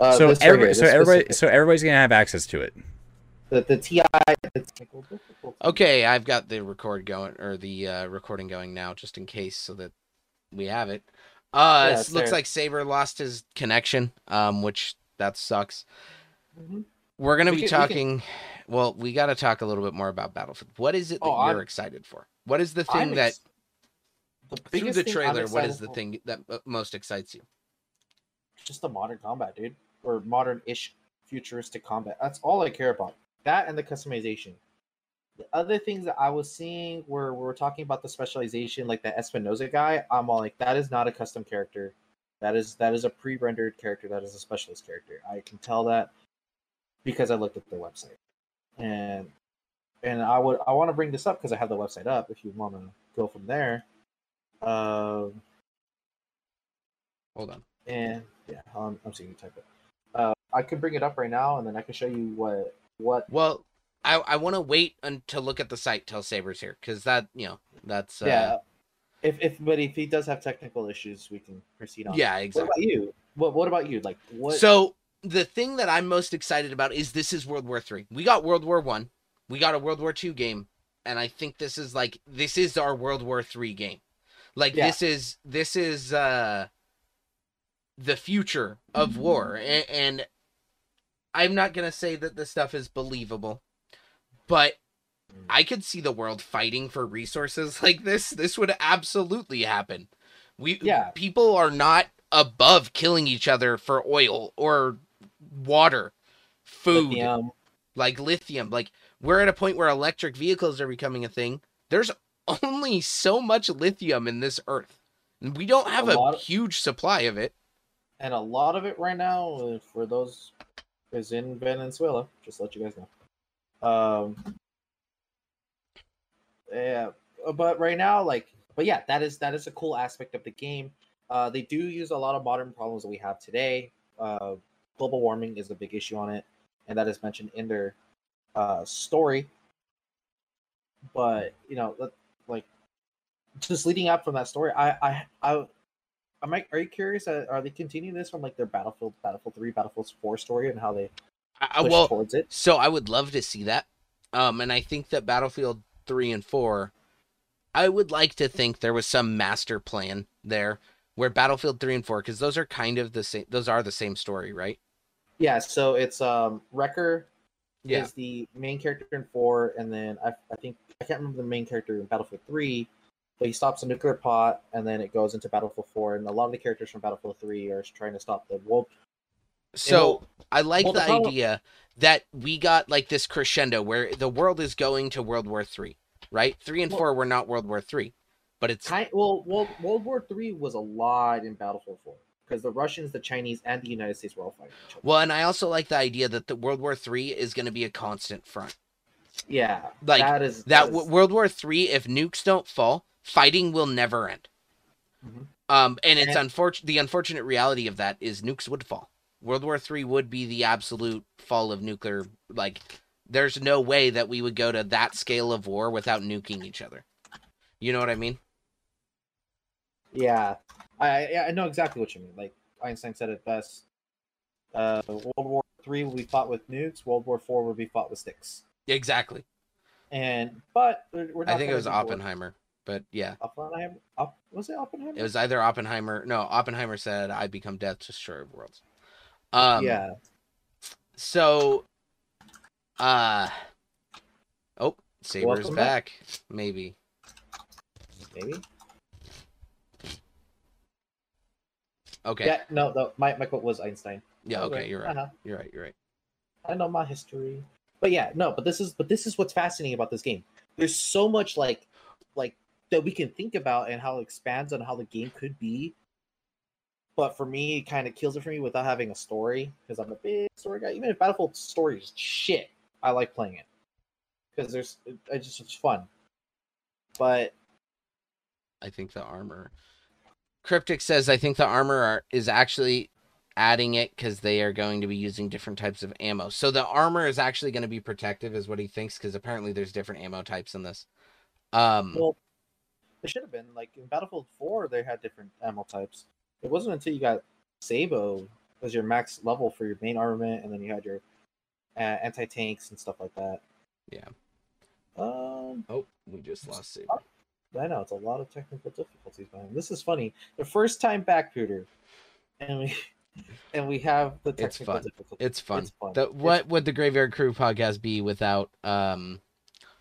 Uh, so this right everybody, here, so everybody, specific- so everybody's gonna have access to it. The, the TI. The okay, I've got the record going or the uh, recording going now, just in case, so that we have it. Uh, Yeah, it looks like Saber lost his connection, um, which that sucks. Mhm. We're gonna We be can- we can- talking. Well, we got to talk a little bit more about Battlefield. What is it that Oh, you're I'm- excited for? What is the thing I'm that ex- the through the trailer? What is the for- thing that uh, most excites you? just the modern combat, dude, or modern-ish futuristic combat. That's all I care about. That and the customization. The other things that I was seeing where we were talking about the specialization, like the Espinoza guy, I'm all like, that is not a custom character. That is that is a pre-rendered character. That is a specialist character. I can tell that because I looked at the website, and and I would I want to bring this up because I have the website up. If you want to go from there, um, Hold on. And yeah, I'm, I'm seeing you type it. Uh, I can bring it up right now, and then I can show you what what. Well, I I want to wait and to look at the site till Saber's here because that you know that's uh, yeah. If if but if he does have technical issues, we can proceed on. yeah exactly What about you? What What about you? Like what? So the thing that I'm most excited about is this is World War Three. We got World War One, we got a World War Two game, and I think this is like this is our World War Three game. Like Yeah. this is this is uh the future of war, and, and I'm not gonna say that this stuff is believable, but I could see the world fighting for resources like this. This would absolutely happen. We Yeah. people are not above killing each other for oil or water, food, lithium. like lithium. Like we're at a point where electric vehicles are becoming a thing. There's only so much lithium in this earth. We don't have A a, huge supply of it. and a lot of it right now uh, for those is in Venezuela. Just to let you guys know. Um. Yeah, uh, but right now, like, but yeah, that is that is a cool aspect of the game. Uh, they do use a lot of modern problems that we have today. Uh, global warming is a big issue on it, and that is mentioned in their uh, story. But you know, like, just leading up from that story, I, I, I, am I, are you curious? Uh, are they continuing this from like their Battlefield, Battlefield Three, Battlefield Four story, and how they I, push well, towards it? So I would love to see that. Um, and I think that Battlefield three and four, I would like to think there was some master plan there where Battlefield three and four, because those are kind of the same. Those are the same story, right? Yeah, so it's um Recker Yeah. is the main character in four, and then I, I think I can't remember the main character in Battlefield three, but he stops a nuclear pot, and then it goes into Battlefield four, and a lot of the characters from Battlefield three are trying to stop the world. So I like well, the the problem- idea that we got like this crescendo where the world is going to World War three, right? Three and Well- four were not World War three, but it's Kind well, World World War three was a lot in Battlefield four because the Russians, the Chinese, and the United States were all fighting each other. well, and I also like the idea that the World War three is going to be a constant front. Yeah, Like, that is that is- w- World War Three, if nukes don't fall, fighting will never end. Mhm. Um, and it's And- unfortunate. The unfortunate reality of that is nukes would fall. World War Three would be the absolute fall of nuclear. Like, there's no way that we would go to that scale of war without nuking each other. You know what I mean? Yeah, I I I know exactly what you mean. Like Einstein said it best. Uh, World War Three will be fought with nukes. World War Four will be fought with sticks. Exactly. And but we're we're not I think it was Oppenheimer, but yeah, Oppenheimer. Op, was it Oppenheimer? it was either Oppenheimer. No, Oppenheimer said, "I become death, destroyer of worlds." Um, yeah. So, uh, oh, Saber's Welcome back. back. Maybe. Maybe. Okay. Yeah. No. No. My my quote was Einstein. Yeah. Okay. You're right. Uh-huh. You're right. You're right. I know my history. But yeah, no, but this is but this is what's fascinating about this game. There's so much like like that we can think about and how it expands on how the game could be. But for me, it kind of kills it for me without having a story because I'm a big story guy. Even if Battlefield story is shit, I like playing it because there's it, it's just it's fun. But I think the armor. Cryptic says, I think the armor are, is actually adding it because they are going to be using different types of ammo. So the armor is actually going to be protective, is what he thinks, because apparently there's different ammo types in this. Um, well, it should have been like in Battlefield 4, they had different ammo types. It wasn't until you got Sabo as your max level for your main armament, and then you had your uh, anti tanks and stuff like that. Yeah. Um, oh, we just lost Saber. I know it's a lot of technical difficulties, man. This is funny. The first time back, Pooter, and we and we have the It's technical fun. difficulties. It's fun. It's fun. The, It's what would the Graveyard Crew podcast be without um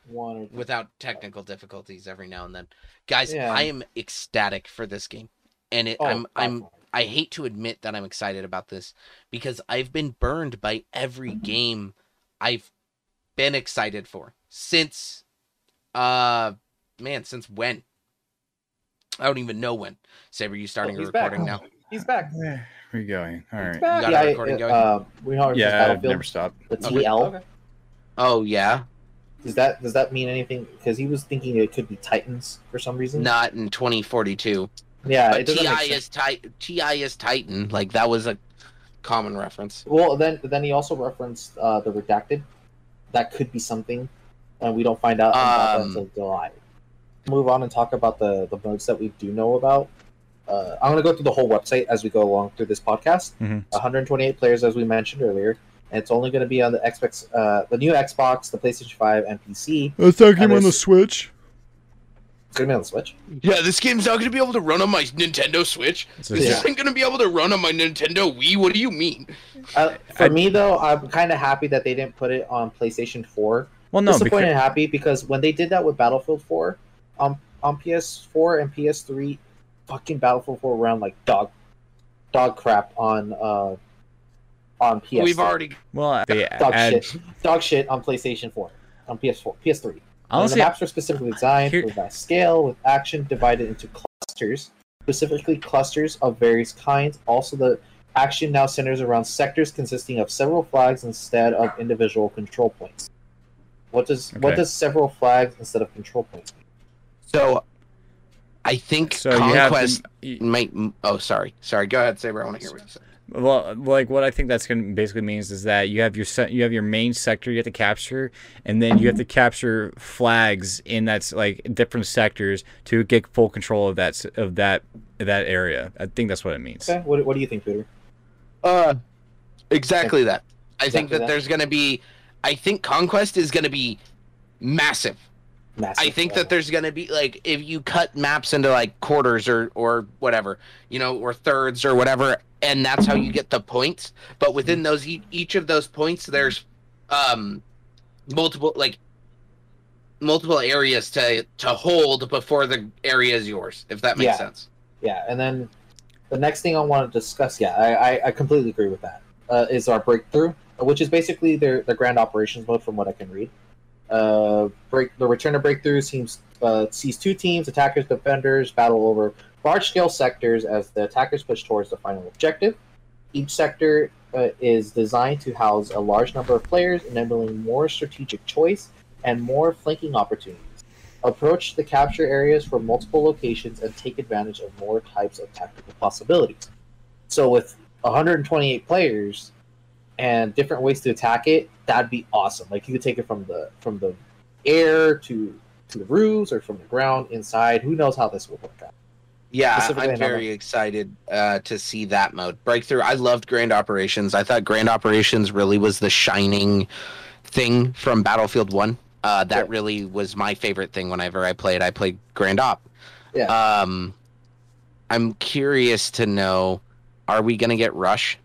one or without technical difficulties every now and then? Guys, Yeah. I am ecstatic for this game. And it, Oh, I'm by I'm. I hate to admit that I'm excited about this because I've been burned by every game I've been excited for since uh man, since when? I don't even know when. Saber, you starting a he's back. recording now? He's back. Where are we going? All right. Back. got a recording I- going? Uh, we are Yeah, I've never stopped. the Okay. TL. Okay. Oh yeah. Does that does that mean anything? Because he was thinking it could be Titans for some reason. Not in 2042. Yeah, but it doesn't Ti make sense. is Ti Ti is Titan. Like that was a common reference. Well, then then he also referenced uh, the redacted. That could be something, and we don't find out Um, until July. Move on and talk about the the modes that we do know about. Uh, I'm gonna go through the whole website as we go along through this podcast. Mhm. 128 players, as we mentioned earlier, and it's only going to be on the Xbox, uh, the new Xbox, the PlayStation 5, and PC. It's that game on the Switch. It's going to be on the Switch. Yeah, this game's not gonna be able to run on my Nintendo Switch. This Yeah. isn't gonna be able to run on my Nintendo Wii. What do you mean? Uh, for I- me though, I'm kind of happy that they didn't put it on PlayStation 4 Well, no, disappointed because and happy because when they did that with Battlefield 4 on on PS4 and PS3, fucking Battlefield 4 ran like dog dog crap on uh on PS. We've already well they dog add. shit dog shit on PlayStation 4 on PS4 PS3. And Honestly, the maps were specifically designed here- for vast scale with action divided into clusters, specifically clusters of various kinds. Also, the action now centers around sectors consisting of several flags instead of individual control points. What does what does several flags instead of control points? mean? so. I think so you have Conquest to, might. Oh, sorry, sorry. Go ahead, Saber. I want to hear what you say. Well, like what I think that's going to basically means is that you have your set, you have your main sector you have to capture, and then you have to capture flags in that's like different sectors to get full control of that of that that area. I think that's what it means. Okay, what, what do you think, Peter? Uh, exactly that. I think that that. there's gonna be. I think Conquest is gonna be massive. Massive. I think that there's gonna be like if you cut maps into like quarters or or whatever, you know, or thirds or whatever, and that's how you get the points. But within those each of those points, there's um multiple like multiple areas to to hold before the area is yours. If that makes Yeah. sense. yeah, and then the next thing I want to discuss, yeah, I, I, I completely agree with that. Uh, is our breakthrough, which is basically their the grand operations mode, from what I can read. Uh, break the return of breakthrough seems uh, sees two teams, attackers, defenders, battle over large scale sectors as the attackers push towards the final objective. Each sector uh, is designed to house a large number of players, enabling more strategic choice and more flanking opportunities. Approach the capture areas from multiple locations and take advantage of more types of tactical possibilities. So, with 128 players and different ways to attack it, that'd be awesome. Like you could take it from the from the air to to the roofs or from the ground inside. Who knows how this will work out? Yeah, I'm very excited uh, to see that mode breakthrough. I loved Grand Operations. I thought Grand Operations really was the shining thing from Battlefield One. Uh, that Yeah. really was my favorite thing whenever I played. I played Grand Op. Yeah. Um, I'm curious to know: Are we gonna get Rush?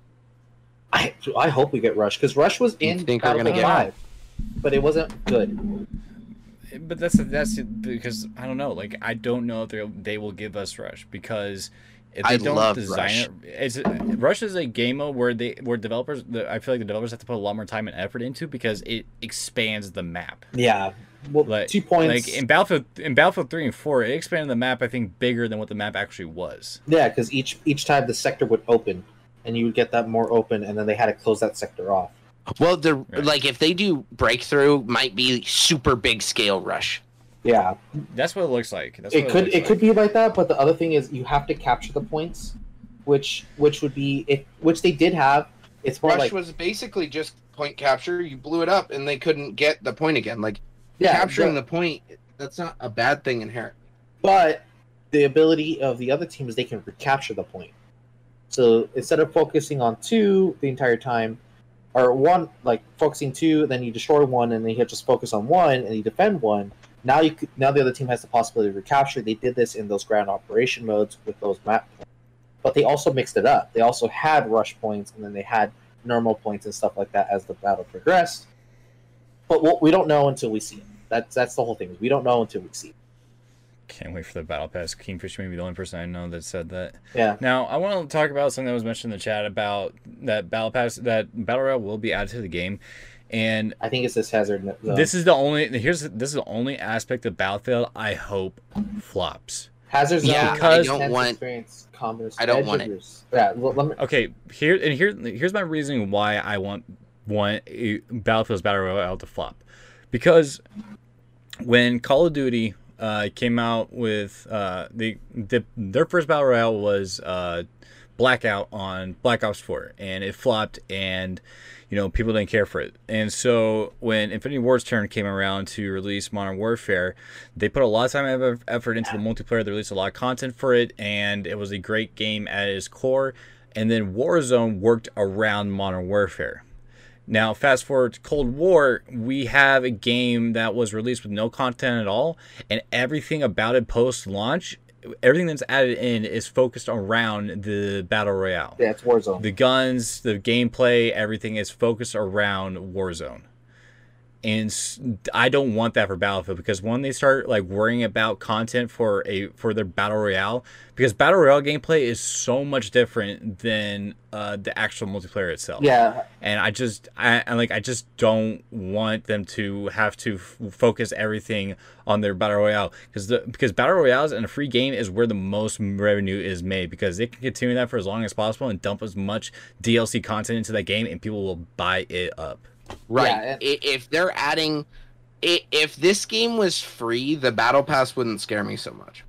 I I hope we get Rush because Rush was You in think we're gonna get- 5, but it wasn't good. But that's that's because I don't know. Like I don't know if they they will give us Rush because if they I don't love design Rush. it, it's Rush is a game mode where they where developers the, I feel like the developers have to put a lot more time and effort into because it expands the map. Yeah. Well, Like two points. Like in Battlefield in Battlefield three and four, it expanded the map I think bigger than what the map actually was. Yeah, because each each time the sector would open, and you would get that more open, and then they had to close that sector off. Well, the Right. like if they do breakthrough, might be super big scale Rush. Yeah, That's what it looks like. That's it could looks it could be like that, but the other thing is you have to capture the points, which which would be if which they did have. It's more Rush like was basically just point capture. You blew it up, and they couldn't get the point again. Like yeah, capturing the- the point that's not a bad thing inherent but the ability of the other team is they can recapture the point. So instead of focusing on two the entire time, or one like focusing two, then you destroy one, and then you just focus on one and you defend one. Now you could, now the other team has the possibility to recapture. They did this in those ground operation modes with those map, points. but they also mixed it up. They also had rush points, and then they had normal points and stuff like that as the battle progressed. But what we don't know until we see it. That's that's the whole thing. We don't know until we see it. Can't wait for the battle pass. Kingfish may be the only person I know that said that. Yeah. Now I want to talk about something that was mentioned in the chat about that battle pass that battle royale will be added to the game, and I think it's this hazard. zone. this is the only here's this is the only aspect of Battlefield I hope flops. Hazards. Yeah, Because- I don't intense want. experience, combos, I don't want of it. yours. Yeah, well, let me, Okay, here and here here's my reasoning why I want want a Battlefield's battle royale to flop, because when Call of Duty uh, came out with uh, the, the their first battle royale was uh, Blackout on Black Ops 4, and it flopped, and you know people didn't care for it. And so when Infinity Ward's turn came around to release Modern Warfare, they put a lot of time and effort into the multiplayer. They released a lot of content for it, and it was a great game at its core. And then Warzone worked around Modern Warfare. Now, fast forward to Cold War, we have a game that was released with no content at all, and everything about it post launch, everything that's added in is focused around the battle royale. Yeah, it's Warzone. The guns, the gameplay, everything is focused around Warzone and I don't want that for Battlefield because when they start like worrying about content for a for their battle royale, because battle royale gameplay is so much different than uh, the actual multiplayer itself. Yeah, and I just I, I like I just don't want them to have to f- focus everything on their battle royale because the because battle royales in a free game is where the most revenue is made because they can continue that for as long as possible and dump as much DLC content into that game and people will buy it up. Right. Yeah, if they're adding, if this game was free, the battle pass wouldn't scare me so much.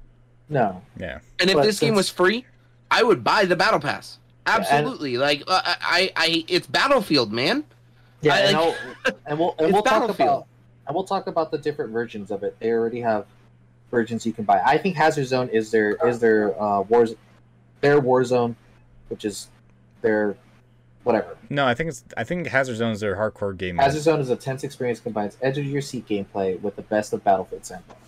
No. Yeah. And if but this since... game was free, I would buy the battle pass. Absolutely. Yeah, and... Like uh, I, I, it's Battlefield, man. Yeah, I, and, like... and, we'll and we'll talk about and we'll talk about the different versions of it. They already have versions you can buy. I think Hazard Zone is their is their uh, wars their Warzone, which is their whatever. No, I think it's I think Hazard Zone is their hardcore game. Hazard Zone is a tense experience combines edge of your seat gameplay with the best of Battlefield Sandbox.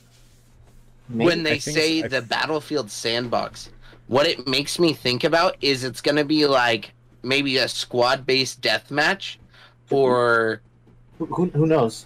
Maybe, when they say the Battlefield Sandbox, what it makes me think about is it's going to be like maybe a squad-based deathmatch, or who, who, who knows?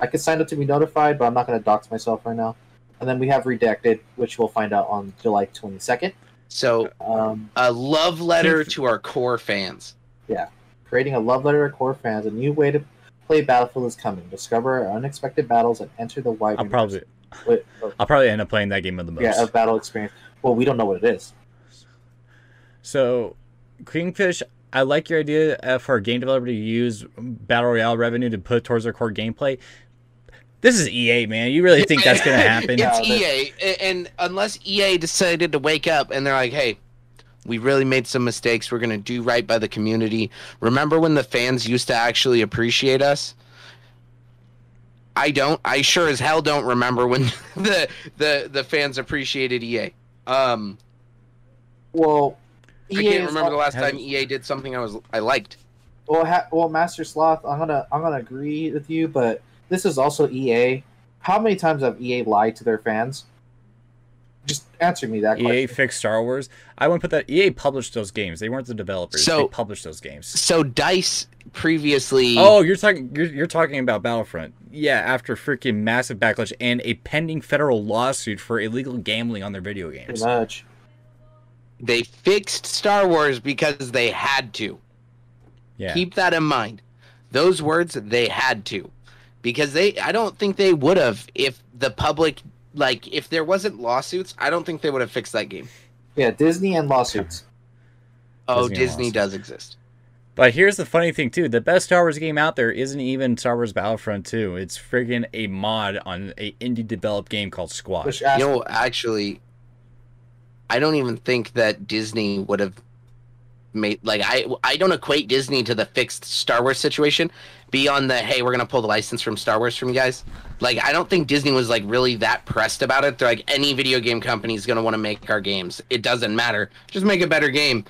I could sign up to be notified, but I'm not going to dox myself right now. And then we have Redacted, which we'll find out on July 22nd. So, um, a love letter to our core fans. Yeah. Creating a love letter to core fans, a new way to play Battlefield is coming. Discover unexpected battles and enter the wide. I'll probably, Wait, oh. I'll probably end up playing that game of the most. Yeah, a battle experience. Well, we don't know what it is. So, Kingfish, I like your idea uh, for a game developer to use battle royale revenue to put towards their core gameplay. This is EA, man. You really think that's going to happen? it's EA, and unless EA decided to wake up and they're like, "Hey, we really made some mistakes. We're going to do right by the community. Remember when the fans used to actually appreciate us? I don't. I sure as hell don't remember when the the the fans appreciated EA. Um, well, I can't remember the last time EA did something I was I liked. Well, ha- well, Master Sloth, I'm gonna I'm gonna agree with you, but this is also EA. How many times have EA lied to their fans? Just answer me that. EA question. fixed Star Wars. I wouldn't put that. EA published those games. They weren't the developers. So, they published those games. So Dice previously. Oh, you're talking. You're, you're talking about Battlefront. Yeah, after freaking massive backlash and a pending federal lawsuit for illegal gambling on their video games. Pretty much. They fixed Star Wars because they had to. Yeah. Keep that in mind. Those words they had to, because they. I don't think they would have if the public like if there wasn't lawsuits, I don't think they would have fixed that game. Yeah, Disney and lawsuits. Oh, Disney, Disney does exist. But here's the funny thing too: the best Star Wars game out there isn't even Star Wars Battlefront 2. It's friggin' a mod on a indie developed game called Squad. You know, actually, I don't even think that Disney would have made like I I don't equate Disney to the fixed Star Wars situation beyond the hey we're gonna pull the license from Star Wars from you guys. Like I don't think Disney was like really that pressed about it. They're like any video game company is gonna want to make our games. It doesn't matter. Just make a better game.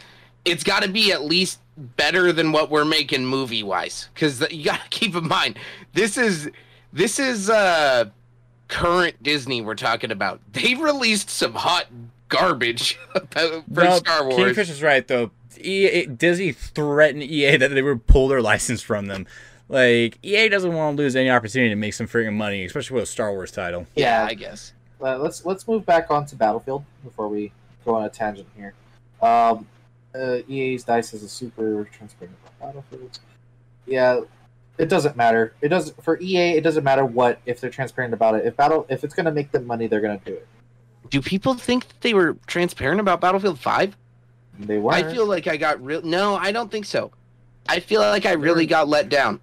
It's got to be at least better than what we're making movie wise because you got to keep in mind this is this is uh current Disney we're talking about. They released some hot garbage for no, Star Wars. Kingfish is right though. EA, Disney threatened EA that they would pull their license from them. Like EA doesn't want to lose any opportunity to make some freaking money, especially with a Star Wars title. Yeah, I guess. Uh, let's let's move back on to Battlefield before we go on a tangent here. Um, uh, EA's Dice is a super transparent Battlefield. Yeah, it doesn't matter. It doesn't for EA. It doesn't matter what if they're transparent about it. If battle if it's gonna make them money, they're gonna do it. Do people think they were transparent about Battlefield Five? They were. I feel like I got real. No, I don't think so. I feel like I really got let down.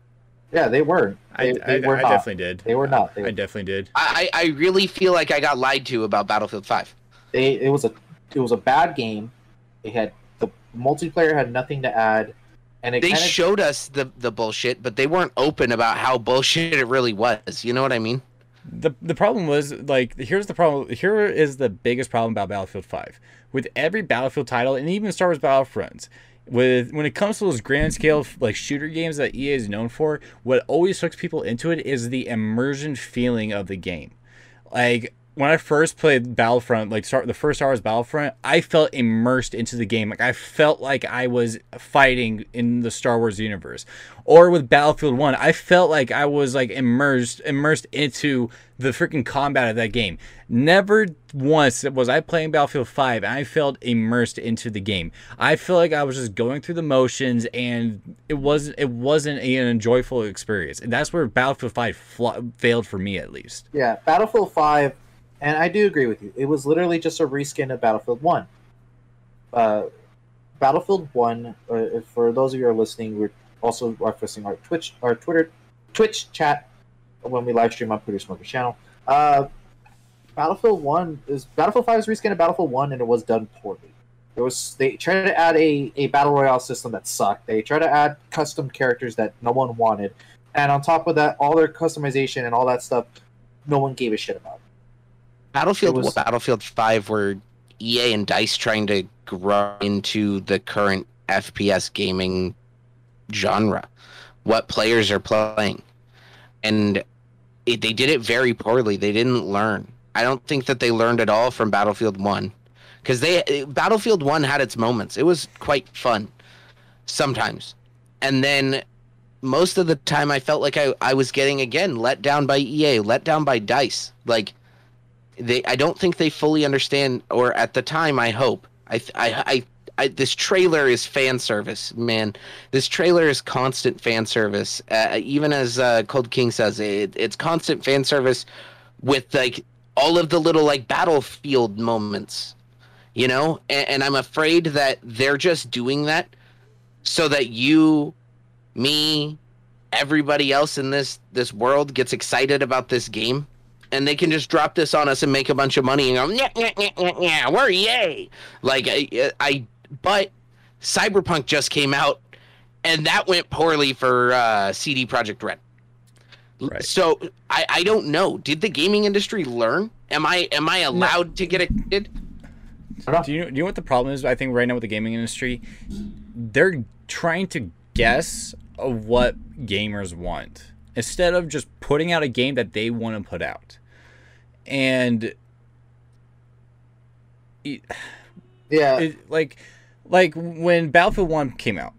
Yeah, they were. I, They- I, were I not. definitely did. They were not. They, I definitely did. I, I I really feel like I got lied to about Battlefield 5. they it was a it was a bad game. It had the multiplayer had nothing to add, and it They kind of showed us the, the bullshit, but they weren't open about how bullshit it really was. You know what I mean? The the problem was like here's the problem here is the biggest problem about Battlefield 5 with every Battlefield title and even Star Wars Battlefronts with when it comes to those grand scale like shooter games that EA is known for what always hooks people into it is the immersion feeling of the game. Like when I first played Battlefront, like start the first Wars Battlefront, I felt immersed into the game. Like I felt like I was fighting in the Star Wars universe. Or with Battlefield One, I felt like I was like immersed immersed into the freaking combat of that game. Never once was I playing Battlefield 5 and I felt immersed into the game. I feel like I was just going through the motions and it wasn't it wasn't an enjoyable experience. And that's where Battlefield 5 fl- failed for me at least. yeah Battlefield Five, and I do agree with you. It was literally just a reskin of Battlefield One. Uh, Battlefield One. Uh, for those of you who are listening, we're also referencing our Twitch, our Twitter, Twitch chat when we live stream on Peter Smoker's channel. Uh, Battlefield One is Battlefield Five is reskin of Battlefield One, and it was done poorly. There was they tried to add a, a battle royale system that sucked. They tried to add custom characters that no one wanted, and on top of that, all their customization and all that stuff, no one gave a shit about. Battlefield was- Battlefield 5 were EA and DICE trying to grow into the current FPS gaming genre. What players are playing. And it, they did it very poorly. They didn't learn. I don't think that they learned at all from Battlefield 1 cuz they Battlefield 1 had its moments. It was quite fun sometimes. And then most of the time I felt like I, I was getting again let down by EA, let down by DICE. Like they I don't think they fully understand or at the time I hope. I I I, I this trailer is fan service man. This trailer is constant fan service. Uh, even as uh, Cold King says it, it's constant fan service with like all of the little like battlefield moments you know? And, and I'm afraid that they're just doing that so that you me everybody else in this this world gets excited about this game and they can just drop this on us and make a bunch of money and go, yeah, yeah, yeah, yeah, yeah, we're yay. Like I, I, but Cyberpunk just came out, and that went poorly for uh, CD Projekt Red. Right. So I, I don't know. Did the gaming industry learn? Am I, am I allowed to get excited? I don't. Do you know, do you know what the problem is? I think right now with the gaming industry, they're trying to guess of what gamers want instead of just putting out a game that they want to put out. And it, Yeah, it, like like when Battlefield 1 came out,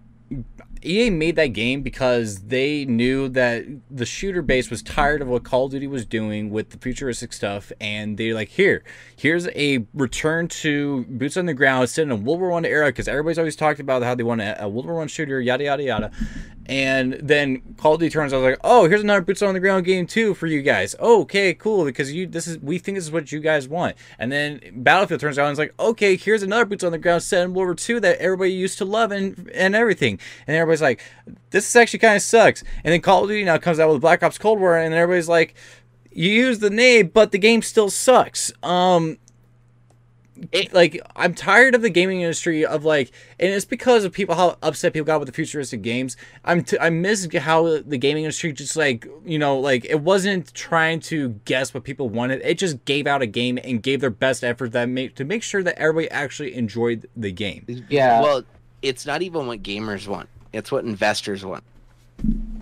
EA made that game because they knew that the shooter base was tired of what Call of Duty was doing with the futuristic stuff, and they're like, "Here, here's a return to boots on the ground, set in a World War One era." Because everybody's always talked about how they want a, a World War One shooter, yada yada yada. And then Call of Duty turns out like, "Oh, here's another boots on the ground game too for you guys." okay, cool, because you this is we think this is what you guys want. And then Battlefield turns out and it's like, "Okay, here's another boots on the ground set in World War II that everybody used to love and and everything." And everybody's like, "This is actually kind of sucks." And then Call of Duty now comes out with Black Ops Cold War, and everybody's like, "You use the name, but the game still sucks." Um, It- like I'm tired of the gaming industry of like, and it's because of people how upset people got with the futuristic games. I'm t- I miss how the gaming industry just like you know like it wasn't trying to guess what people wanted. It just gave out a game and gave their best effort that make to make sure that everybody actually enjoyed the game. yeah. Well, it's not even what gamers want. It's what investors want.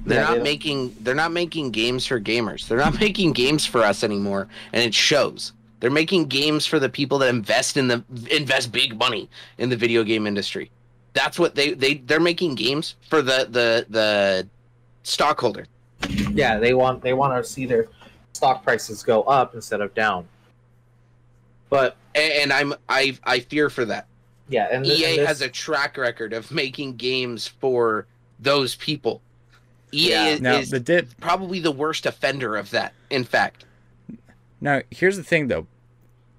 They're Yeah, not don't- making they're not making games for gamers. They're not making games for us anymore, and it shows. They're making games for the people that invest in the invest big money in the video game industry. That's what they they they're making games for the the the stockholder. yeah, they want they want to see their stock prices go up instead of down. But A- And I'm I I fear for that. yeah, and this, EA and this- has a track record of making games for those people. EA Yeah. is, Now is the dip probably the worst offender of that. In fact, Now, here's the thing though.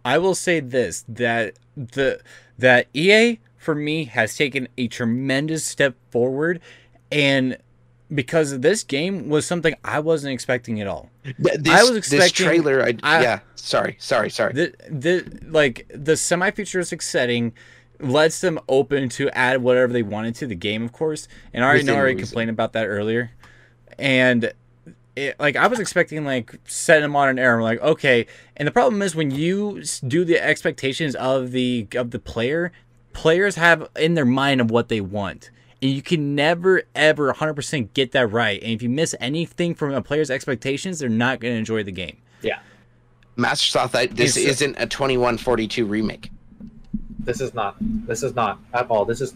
I will say this that the that EA for me has taken a tremendous step forward and because this game was something I wasn't expecting at all. This, I was expecting this trailer. I, I- yeah, sorry, sorry, sorry. The the like the semi-futuristic setting lets them open to add whatever they wanted to the game, of course. And I already know I already complained about that earlier. And it, like I was expecting like set in a modern era, I'm like okay. And the problem is when you do the expectations of the of the player, players have in their mind of what they want. And you can never ever 100% get that right. And if you miss anything from a player's expectations, they're not going to enjoy the game. Yeah, Master thought that this It's- isn't a 2142 remake. this is not. This is not at all. This is.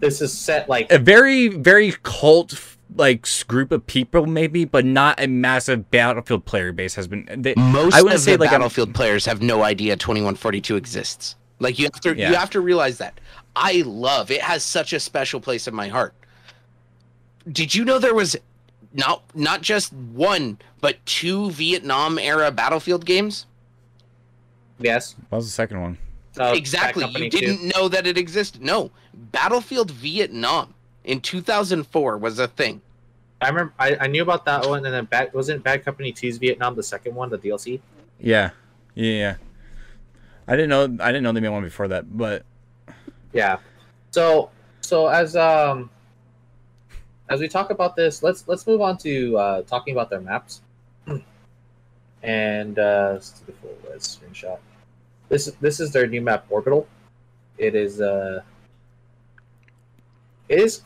This is set like a very very cult like group of people maybe but not a massive battlefield player base has been they, Most I wouldn't of say the like a- Battlefield players have no idea 2142 exists. Like you have to, Yeah. you have to realize that. I love it. Has such a special place in my heart. Did you know there was not not just one but two Vietnam era Battlefield games? yes. what was the second one Uh, exactly. You didn't know that it existed. No, Battlefield Vietnam in 2004 was a thing. I remember. I, I knew about that one, and then bad wasn't Bad Company 2's Vietnam the second one, the DLC. yeah yeah yeah i didn't know i didn't know they made one before that but Yeah. So so as um as we talk about this, let's let's move on to uh, talking about their maps. And uh, let's do the full res screenshot. This this is their new map, Orbital. It is uh, it is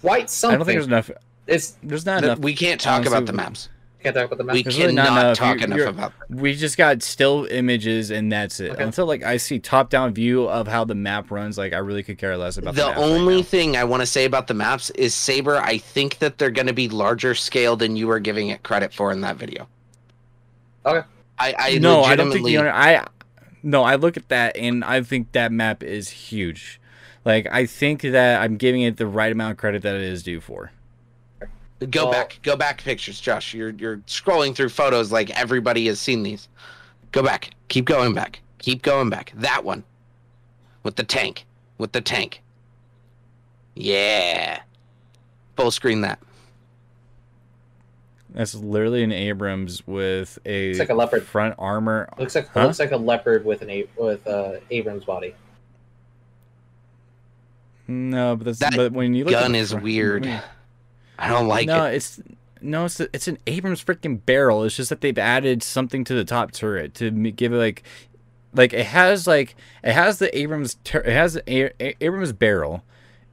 quite something. i don't think there's enough it's there's not Th- enough we can't talk honestly, about the maps. can't talk about the map. We There's really cannot enough. talk You're- enough you're- about. we just got still images and that's it Okay. until like i see top down view of how the map runs like i really could care less about the, the maps right only now. thing I want to say about the maps is Saber. I think that they're going to be larger scale than you were giving it credit for in that video. Okay. I, I no i don't think the you under, i no i look at that and i think that map is huge like i think that i'm giving it the right amount of credit that it is due for Go Well- back. Go back pictures, Josh. You're you're scrolling through photos like everybody has seen these. Go back. Keep going back. Keep going back. That one. With the tank. With the tank. Yeah. Full screen that. That's literally an Abrams with a, It's like a leopard. front armor. looks like Huh? looks like a leopard with an a with uh, Abrams body. No, but that's That but when you look at Gun the is front- weird. I don't like no, it. it's no, it's a, it's an Abrams freaking barrel. It's just that they've added something to the top turret to give it like, like it has like it has the Abrams tur- it has a- a- Abrams barrel,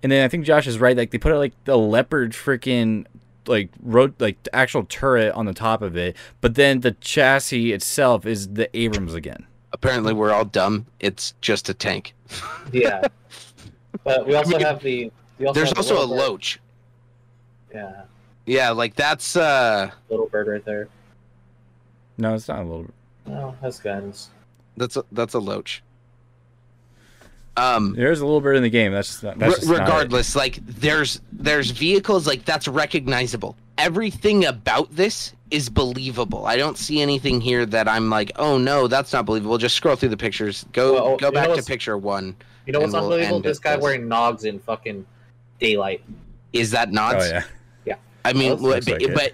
and then I think Josh is right. Like they put like the leopard freaking like road like actual turret on the top of it, but then the chassis itself is the Abrams again. Apparently we're all dumb. It's just a tank. Yeah, but we also mean, have the. We also There's have the also a little loach. Yeah, Yeah, like that's uh little bird right there. No, it's not a little. Oh, has guns. that's a that's a loach. Um There's a little bird in the game. That's not, that's Re- just not regardless like there's there's vehicles like that's recognizable everything about this is believable i don't see anything here that i'm like oh no that's not believable just scroll through the pictures go Well, go you know back to picture one You know what's And we'll unbelievable? This guy this. wearing nogs in fucking daylight. is that not Oh yeah. i mean Well, but, like it. but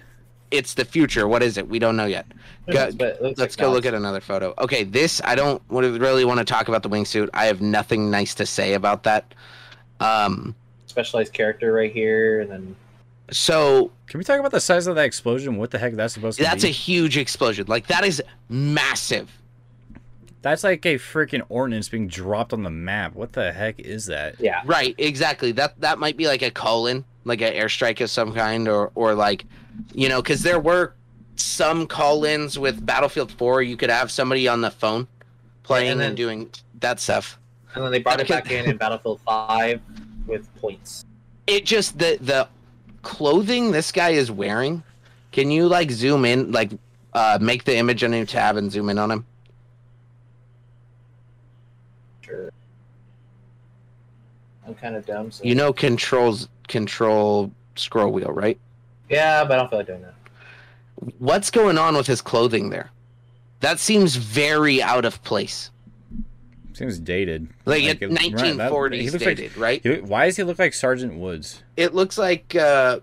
it's the future what is it we don't know yet Go- But let's like go nogs. look at another photo okay this i don't really want to talk about the wingsuit i have nothing nice to say about that um specialized character right here, and then so Can we talk about the size of that explosion? What the heck that's supposed to be? that's a huge explosion like that is massive That's like a freaking ordinance being dropped on the map. What the heck is that? yeah, Right, exactly. That that might be like a call-in, like an airstrike of some kind, or or like, you know, because there were some call-ins with Battlefield 4. You could have somebody on the phone playing and, then- doing that stuff. and then they brought it back in in Battlefield Five with points. It just the the clothing this guy is wearing. Can you like zoom in, like uh, make the image a new tab and zoom in on him? Sure. I'm kind of dumb. So. You know, controls control scroll wheel, right? Yeah, but I don't feel like doing that. What's going on with his clothing there? That seems very out of place. Seems dated. Like, Like, it, it- right, that- 1940s he looks like- dated, right? He- Why does he look like Sergeant Woods? It looks like uh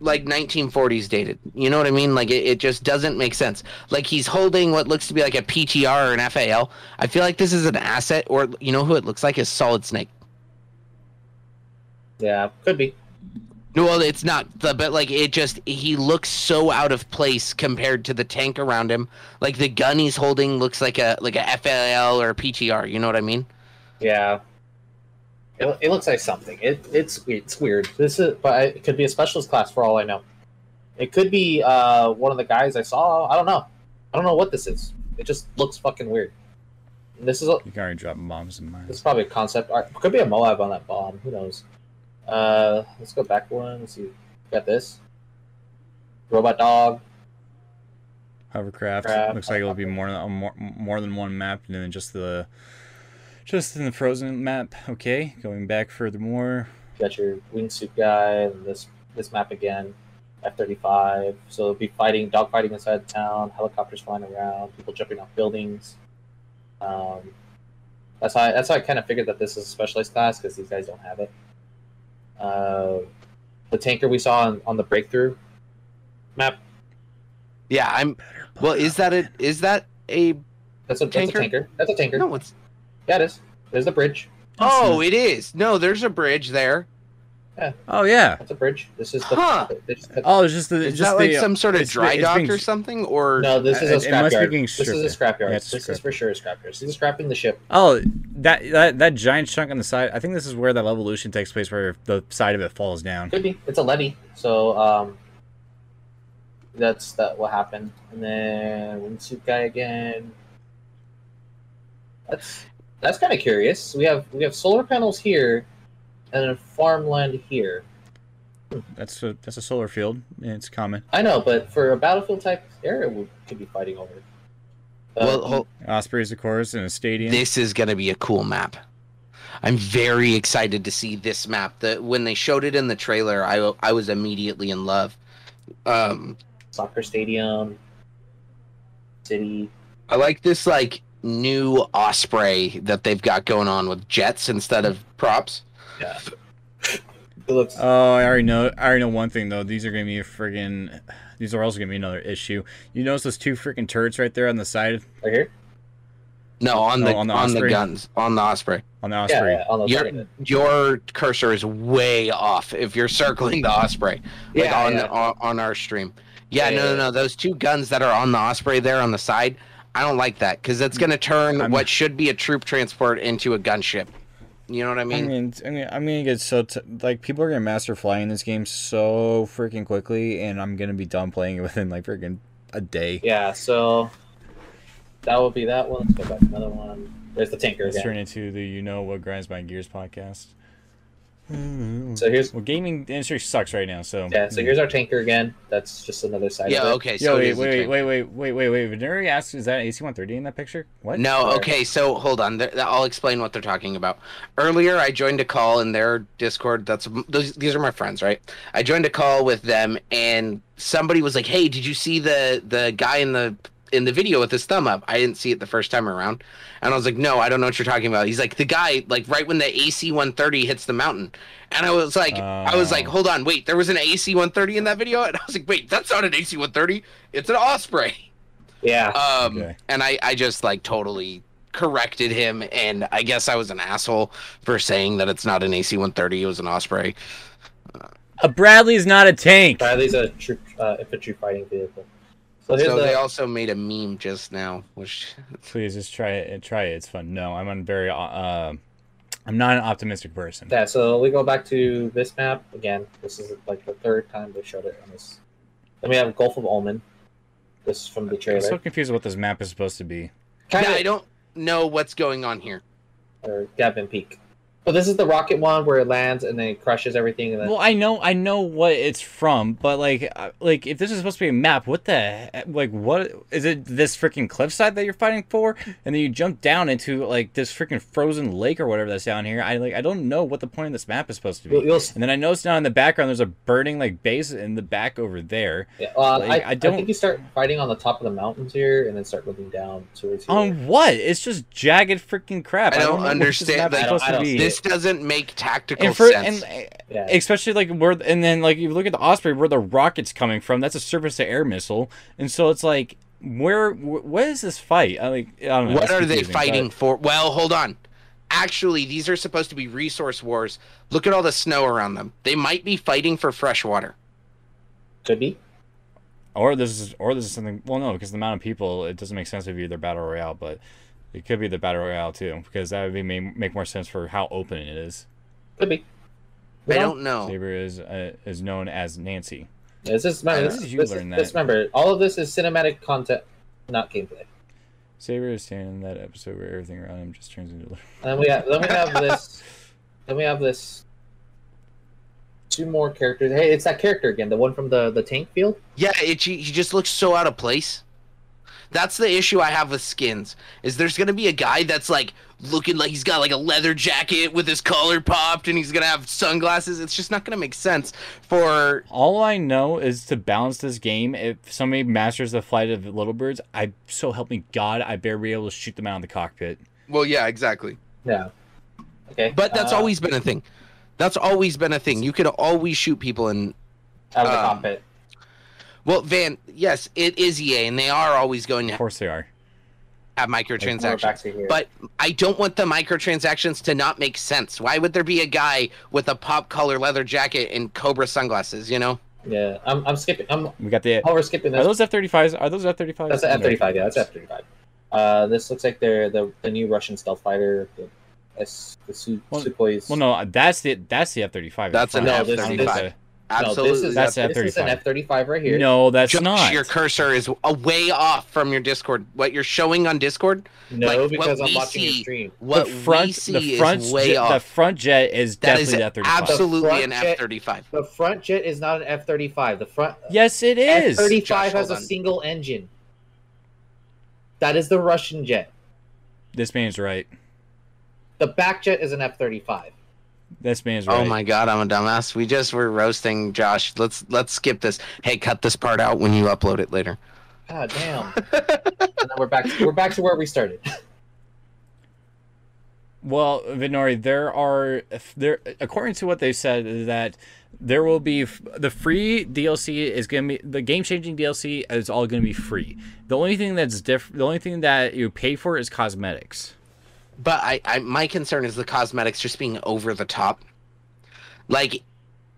like 1940s dated. You know what I mean? Like it, it just doesn't make sense. Like he's holding what looks to be like a PTR or an FAL. I feel like this is an asset, or you know who it looks like is Solid Snake. Yeah, could be. Well, it's not, the, but like it just he looks so out of place compared to the tank around him. Like the gun he's holding looks like a like a FAL or a PTR. You know what I mean? Yeah. It, it looks like something. It it's it's weird. This is, but it could be a specialist class for all I know. It could be uh one of the guys I saw. I don't know. I don't know what this is. It just looks fucking weird. And this is a, You can already drop bombs in mine. this is probably a concept art. Could be a Moab on that bomb. Who knows? Uh, let's go back one. Let's see. Got this. Robot dog. Hovercraft. Looks like it'll be more than more, more than one map than just the just in the frozen map. Okay, going back furthermore. got your wingsuit guy and this this map again f-35 so it'll be fighting dog fighting inside the town helicopters flying around people jumping off buildings um, that's how I, that's how I kind of figured that this is a specialized class because these guys don't have it uh, the tanker we saw on, on the breakthrough map Yeah, I'm. Well, is that a is that a that's a, that's Tanker? a tanker that's a tanker no? It's yeah it is there's the bridge oh, it is. No, there's a bridge there. Oh yeah. that's a bridge this is the Huh. they just- Oh, it's just the Is just that like some sort of dry it's dock being- or something? Or no this is a it must scrapyard this is a stripped. scrapyard Yeah, it's a this is for sure a scrapyard he's scrapping the ship Oh, that that that giant chunk on the side. I think this is where that Levolution takes place, where the side of it falls down. Could be. It's a levy, so um, that's that what happened. And then wingsuit guy again. That's that's kind of curious. We have we have solar panels here, and then farmland here. That's a that's a solar field. It's common. I know, but for a battlefield type area, we could be fighting over. Uh, well, hol- Ospreys, of course, in a stadium. this is gonna be a cool map. I'm very excited to see this map. The when they showed it in the trailer, I I was immediately in love. Um, soccer stadium, city. I like this like new Osprey that they've got going on with jets instead of props. Yeah. Looks. Oh, I already know. I already know one thing though. These are gonna be a friggin' These are also gonna be another issue. You notice those two freaking turrets right there on the side right here. No, on Oh, the on on the the, Osprey? guns on the Osprey. on the Osprey. yeah, on the Your side of it. your cursor is way off if you're circling the Osprey. Like Yeah, on yeah. on, on our stream. Yeah, Yeah, no, yeah, no, no. Those two guns that are on the Osprey there on the side, I don't like that because it's gonna turn I'm- what should be a troop transport into a gunship. You know what I I mean? mean, I mean, I'm gonna get so t- like people are gonna master flying this game so freaking quickly, and I'm gonna be done playing it within like freaking a day. Yeah, so that will be that one. Let's go back to another one. There's the tanker Let's again. turn into the you know what grinds my gears podcast. Mm-hmm. So here's Well, gaming industry sucks right now. So yeah, so mm. here's our tanker again. That's just another side. yeah. of it. Okay. Yo, So it wait, is a wait, tank. wait, wait, wait, wait, wait. Veneri asks, is that AC-130 in that picture? What? No, Sorry. okay, so hold on. Th- I'll explain what they're talking about. Earlier, I joined a call in their Discord. That's those, these are my friends, right? I joined a call with them, and somebody was like, "Hey, did you see the the guy in the in the video with his thumb up?" I didn't see it the first time around, and I was like, "No, I don't know what you're talking about." He's like, "The guy, like right when the AC 130 hits the mountain," and I was like, "I was like, Oh. hold on, wait, there was an AC 130 in that video," and I was like, "Wait, that's not an AC 130. It's an Osprey." Yeah, Um, Okay. and I, I just like totally corrected him, and I guess I was an asshole for saying that it's not an AC 130, it was an Osprey. A Bradley is not a tank. Bradley's a troop uh, infantry fighting vehicle. So here's So the they also made a meme just now, which Please just try it. Try it. It's fun. No, I'm on very. Uh, I'm not an optimistic person. yeah. So we go back to this map again. This is like the third time they showed it on this. Then we have Gulf of Oman. This is from the trailer. I'm so confused what this map is supposed to be. Kind yeah, I don't know what's going on here. or Gavin Peak. But this is the rocket one where it lands and then it crushes everything and then Well, I know, I know what it's from, but like, uh, like if this is supposed to be a map, what the, like, what is it? This freaking cliffside that you're fighting for, and then you jump down into like this freaking frozen lake or whatever that's down here. I like, I don't know what the point of this map is supposed to be. you'll, you'll And then I noticed now in the background, there's a burning like base in the back over there. yeah, uh, like, I, I I, don't- I think you start fighting on the top of the mountains here and then start moving down towards here. On what? It's just jagged freaking crap. I don't know what this understand map's that. supposed I to don't be. This just doesn't make tactical and for sense. and Yeah. especially like where and then like you look at the Osprey where the rocket's coming from. That's a surface to air missile, and so it's like where wh- what is this fight? I like I don't know. what are they confusing, but- fighting for? Well, hold on. Actually, these are supposed to be resource wars. Look at all the snow around them. They might be fighting for fresh water. Could be. Or this is or this is something. Well, no, because the amount of people, it doesn't make sense to be their battle royale, but it could be the battle royale too, because that would be make, make more sense for how open it is. Could be. We I don't know. Saber is uh, is known as Nancy. This is remember, this, is, you this, learn is, this that? remember all of this is cinematic content, not gameplay. Saber is standing in that episode where everything around him just turns into. And then we have then we have this then we have this two more characters. Hey, it's that character again, the one from the the tank field. Yeah, it he he just looks so out of place. That's the issue I have with skins. Is there's gonna be a guy that's like looking like he's got like a leather jacket with his collar popped and he's gonna have sunglasses. It's just not gonna make sense for All I know is to balance this game. If somebody masters the flight of little birds, I so help me God, I better be able to shoot them out of the cockpit. well, yeah, exactly. Yeah. Okay. But that's uh, always been a thing. That's always been a thing. You could always shoot people in out of the um, cockpit. Well, Van, yes, it is EA and they are always going to Of course they are. have We're microtransactions. But I don't want the microtransactions to not make sense. Why would there be a guy with a pop color leather jacket and Cobra sunglasses, you know? yeah, I'm, I'm skipping. I'm We got the. oh, we're skipping Are those F thirty fives? Are those F thirty fives? That's the F thirty five. Yeah, that's F thirty five. Uh, this looks like they're the the new Russian stealth fighter. The, S, the Su- Well- Sukhois. Well, no, that's the that's the F thirty five. That's an No, this- F-35. this- Absolutely. No, this is That's this is an F-35. F thirty five right here. No, that's Josh, not. your cursor is a way off from your Discord. What you're showing on Discord, no, like, because I'm we watching your stream. what the front, we see the front, is way jet, off. the front jet is that definitely is the F thirty five. absolutely an F-35. The front jet is not an F thirty five. The front Yes, it F is. thirty Josh, has a on. single engine. That is the Russian jet. This man's right. The back jet is an F thirty five. This man's oh right. Oh my god, I'm a dumbass. We just were roasting Josh. Let's let's skip this. Hey, cut this part out when you upload it later. God damn. and then we're back. To, we're back to where we started. Well, Vinori, there are there according to what they said is that there will be the free DLC is going to be the game changing DLC is all going to be free. The only thing that's different, the only thing that you pay for is cosmetics. But I, I my concern is the cosmetics just being over the top. Like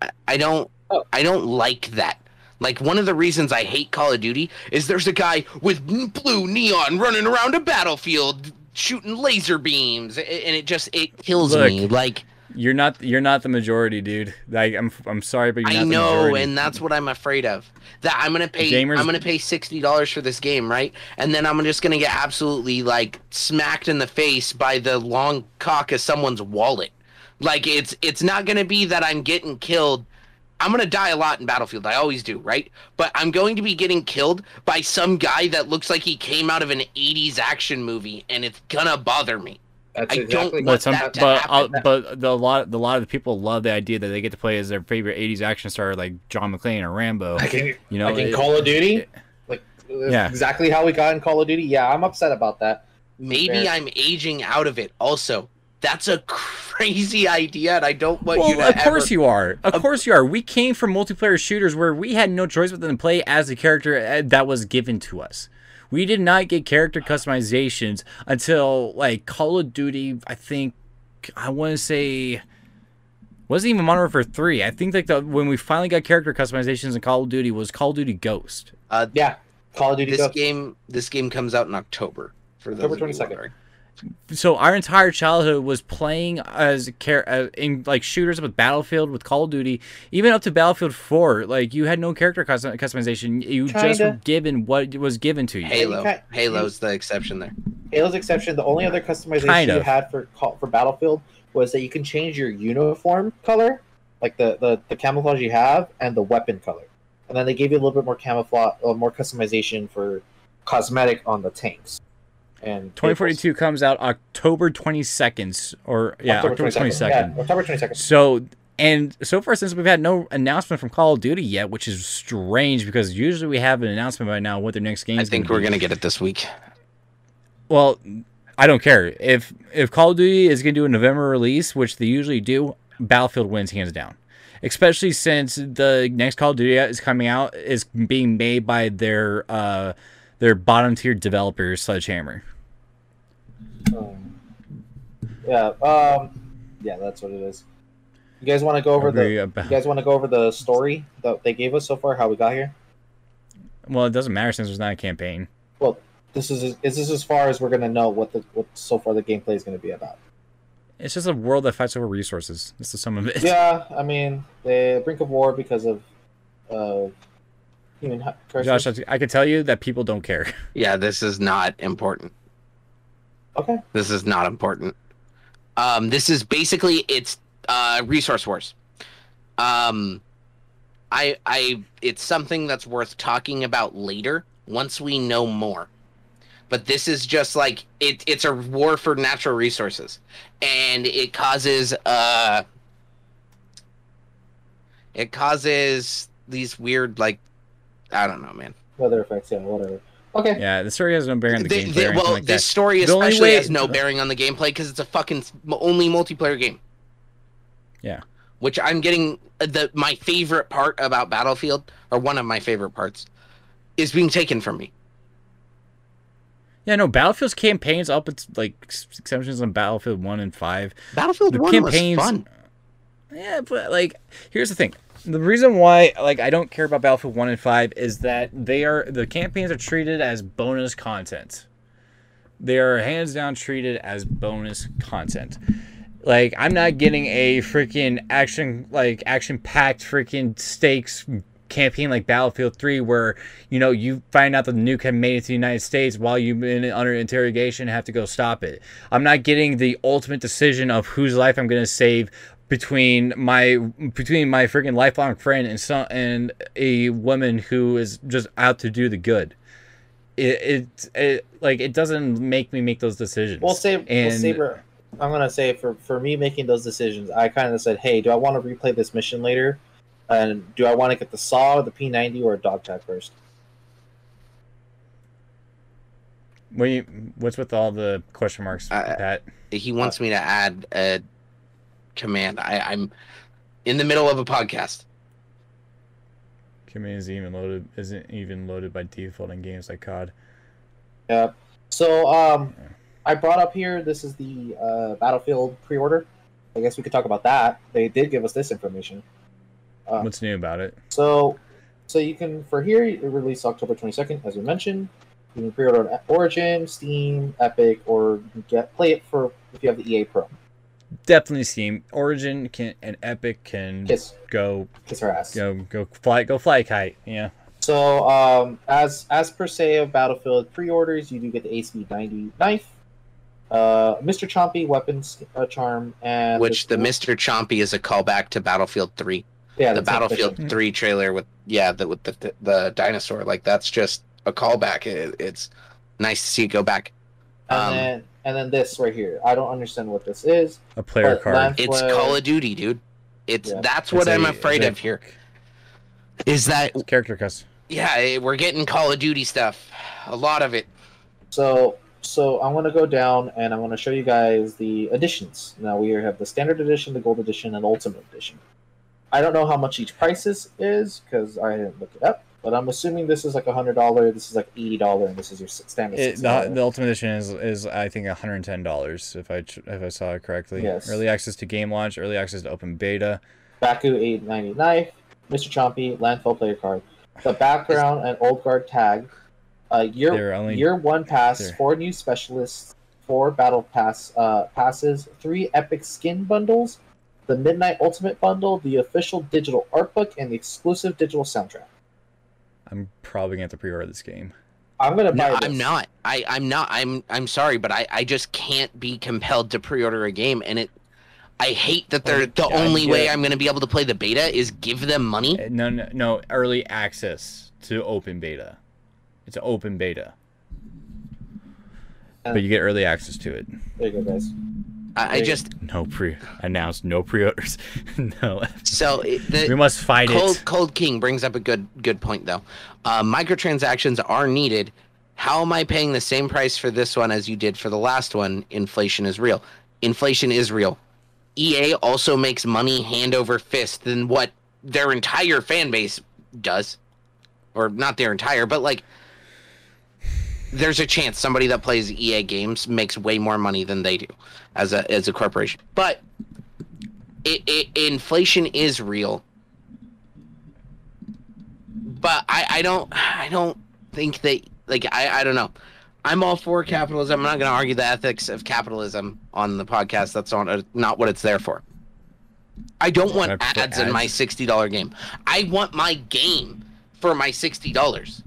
I- I don't Oh. I don't like that. Like one of the reasons I hate Call of Duty is there's a guy with blue neon running around a battlefield shooting laser beams and it just it kills Look, me. Like You're not you're not the majority, dude. Like I'm I'm sorry, but you're I not the know, and that's what I'm afraid of. That I'm gonna pay. Gamers- I'm gonna pay sixty dollars for this game, right? And then I'm just gonna get absolutely like smacked in the face by the long cock of someone's wallet. Like it's it's not gonna be that I'm getting killed. I'm gonna die a lot in Battlefield. I always do, right? But I'm going to be getting killed by some guy that looks like he came out of an '80s action movie, and it's gonna bother me. That's I don't want but some, that to but happen. uh, but the, a lot the lot of the people love the idea that they get to play as their favorite '80s action star, like John McClane or Rambo. Like in, You know, like in it- Call of Duty. it- like Yeah. exactly how we got in Call of Duty. Yeah, I'm upset about that. Maybe Fair. I'm aging out of it. Also, that's a crazy idea, and I don't want you Well, to. of course ever... you are. Of Of- course you are. We came from multiplayer shooters where we had no choice but to play as the character uh, that was given to us. We did not get character customizations until like Call of Duty. I think I want to say wasn't even Modern Warfare three. I think like the when we finally got character customizations in Call of Duty was Call of Duty Ghost. Uh, Yeah, Call of Duty. this Ghost. game, this game comes out in October. For those October of you 22nd. Wondering. so our entire childhood was playing as a char- uh, in like shooters with Battlefield with Call of Duty, even up to Battlefield 4. Like you had no character custom- customization. You just Kinda. were given what was given to you. Halo, can't- Halo's the exception there. Halo's exception. The only other customization Kind you had for for Battlefield was that you can change your uniform color, like the, the the camouflage you have, and the weapon color. And then they gave you a little bit more camouflage, more customization for cosmetic on the tanks. And 2042 comes out October 22nd, or yeah, October, 22nd. Yeah, October twenty second. So and so far since we've had no announcement from Call of Duty yet, which is strange because usually we have an announcement by now what their next game I think gonna we're gonna get it this week. Well, I don't care if if Call of Duty is gonna do a November release, which they usually do. Battlefield wins hands down, especially since the next Call of Duty is coming out is being made by their uh their bottom tier developer Sledgehammer. Um, yeah. Um. Yeah, that's what it is. You guys want to go over Agree the? about- You guys want to go over the story that they gave us so far? How we got here? Well, it doesn't matter since there's not a campaign. Well, this is is this as far as we're gonna know what the what so far the gameplay is gonna be about. It's just a world that fights over resources. That's the sum of it. Yeah, I mean, the brink of war because of uh, human Josh. I I can tell you that people don't care. Yeah, this is not important. Okay. This is not important. Um, this is basically it's uh, resource wars. Um, I I it's something that's worth talking about later once we know more. But this is just like it. It's a war for natural resources, and it causes uh. It causes these weird like, I don't know, man. Weather effects, yeah, whatever. Okay. Yeah, the story has no bearing on the They- gameplay they- well, like this that. story The especially way- has no bearing on the gameplay because it's a fucking only multiplayer game. Yeah. Which I'm getting uh, the my favorite part about Battlefield, or one of my favorite parts, is being taken from me. Yeah, no, Battlefield's campaigns up its like exceptions on Battlefield One and Five. Battlefield The One campaigns- was fun. Yeah, but like, here's the thing: the reason why like I don't care about Battlefield One and Five is that they are the campaigns are treated as bonus content. They are hands down treated as bonus content. Like I'm not getting a freaking action like action packed freaking stakes campaign like Battlefield 3 where you know you find out the nuke had made it to the United States while you've been under interrogation have to go stop it. I'm not getting the ultimate decision of whose life I'm going to save between my between my freaking lifelong friend and some and a woman who is just out to do the good. It, it, it like it doesn't make me make those decisions. We'll say, we'll And- Saber, I'm gonna say for for me making those decisions, I kind of said, hey, do I want to replay this mission later? And do I want to get the saw, the P90, or a dog tag first? What you, what's with all the question marks, Uh, Pat? He wants me to add a command. I, I'm in the middle of a podcast. Command isn't even loaded. Isn't even loaded by default in games like COD. Yeah. So um, I brought up here. This is the uh, Battlefield pre-order. I guess we could talk about that. They did give us this information. Uh, What's new about it? So, so you can for here it released October twenty second, as we mentioned. You can pre-order on Origin, Steam, Epic, or you can get play it for if you have the EA Pro. Definitely Steam. Origin can and Epic can Kiss, go kiss her ass. go go fly go fly kite. Yeah. So, um, as as per se of Battlefield pre-orders, you do get the ACB ninety knife, uh, Mr. Chompy weapons uh, charm, and Which the this- Mr. Chompy is a callback to Battlefield Three. yeah the Battlefield that's it. Three trailer with yeah, the, with the the dinosaur. Like that's just a callback. It, it's nice to see it go back. And Um, then and then this right here. I don't understand what this is. A player card. Lan- It's Well- Call of Duty, dude. It's Yeah. that's It's what I'm a- afraid it's a- of here. Is that character custom. yeah, eh, we're getting Call of Duty stuff. A lot of it. So so I'm gonna go down and I'm gonna show you guys the editions. Now we have the standard edition, the gold edition, and ultimate edition. I don't know how much each price is is because I didn't look it up, but I'm assuming this is like a hundred dollar, this is like eighty dollar, and this is your standard. It, $60. the, the ultimate edition is, is I think one hundred and ten dollars if I if I saw it correctly. Yes. Early access to game launch, early access to open beta. Baku eight ninety knife, Mr. Chompy landfall player card, the background and old guard tag, uh, year only year one pass, four new specialists, four battle pass uh, passes, three epic skin bundles, the Midnight Ultimate bundle, the official digital art book, and the exclusive digital soundtrack. I'm probably gonna have to pre-order this game. I'm gonna buy No, this. I'm not. I I'm not. I'm I'm sorry, but I I just can't be compelled to pre-order a game, and it. I hate that they're the Yeah, only get way. I'm going to be able to play the beta is give them money. Uh, No, no, no. Early access to open beta. It's an open beta, but you get early access to it. There you go, guys. I, I just No pre announced. No pre-orders. no. so the, We must fight Cold it. Cold King brings up a good good point though. Uh, microtransactions are needed. how am I paying the same price for this one as you did for the last one? Inflation is real. Inflation is real. EA also makes money hand over fist than what their entire fan base does. Or not their entire, but like there's a chance somebody that plays EA games makes way more money than they do as a as a corporation. But it, it inflation is real. But I, I don't I don't think that like I, I don't know. I'm all for capitalism. I'm not going to argue the ethics of capitalism on the podcast. That's not not what it's there for. I don't want ads, ads in my sixty dollar game. I want my game for my sixty dollars.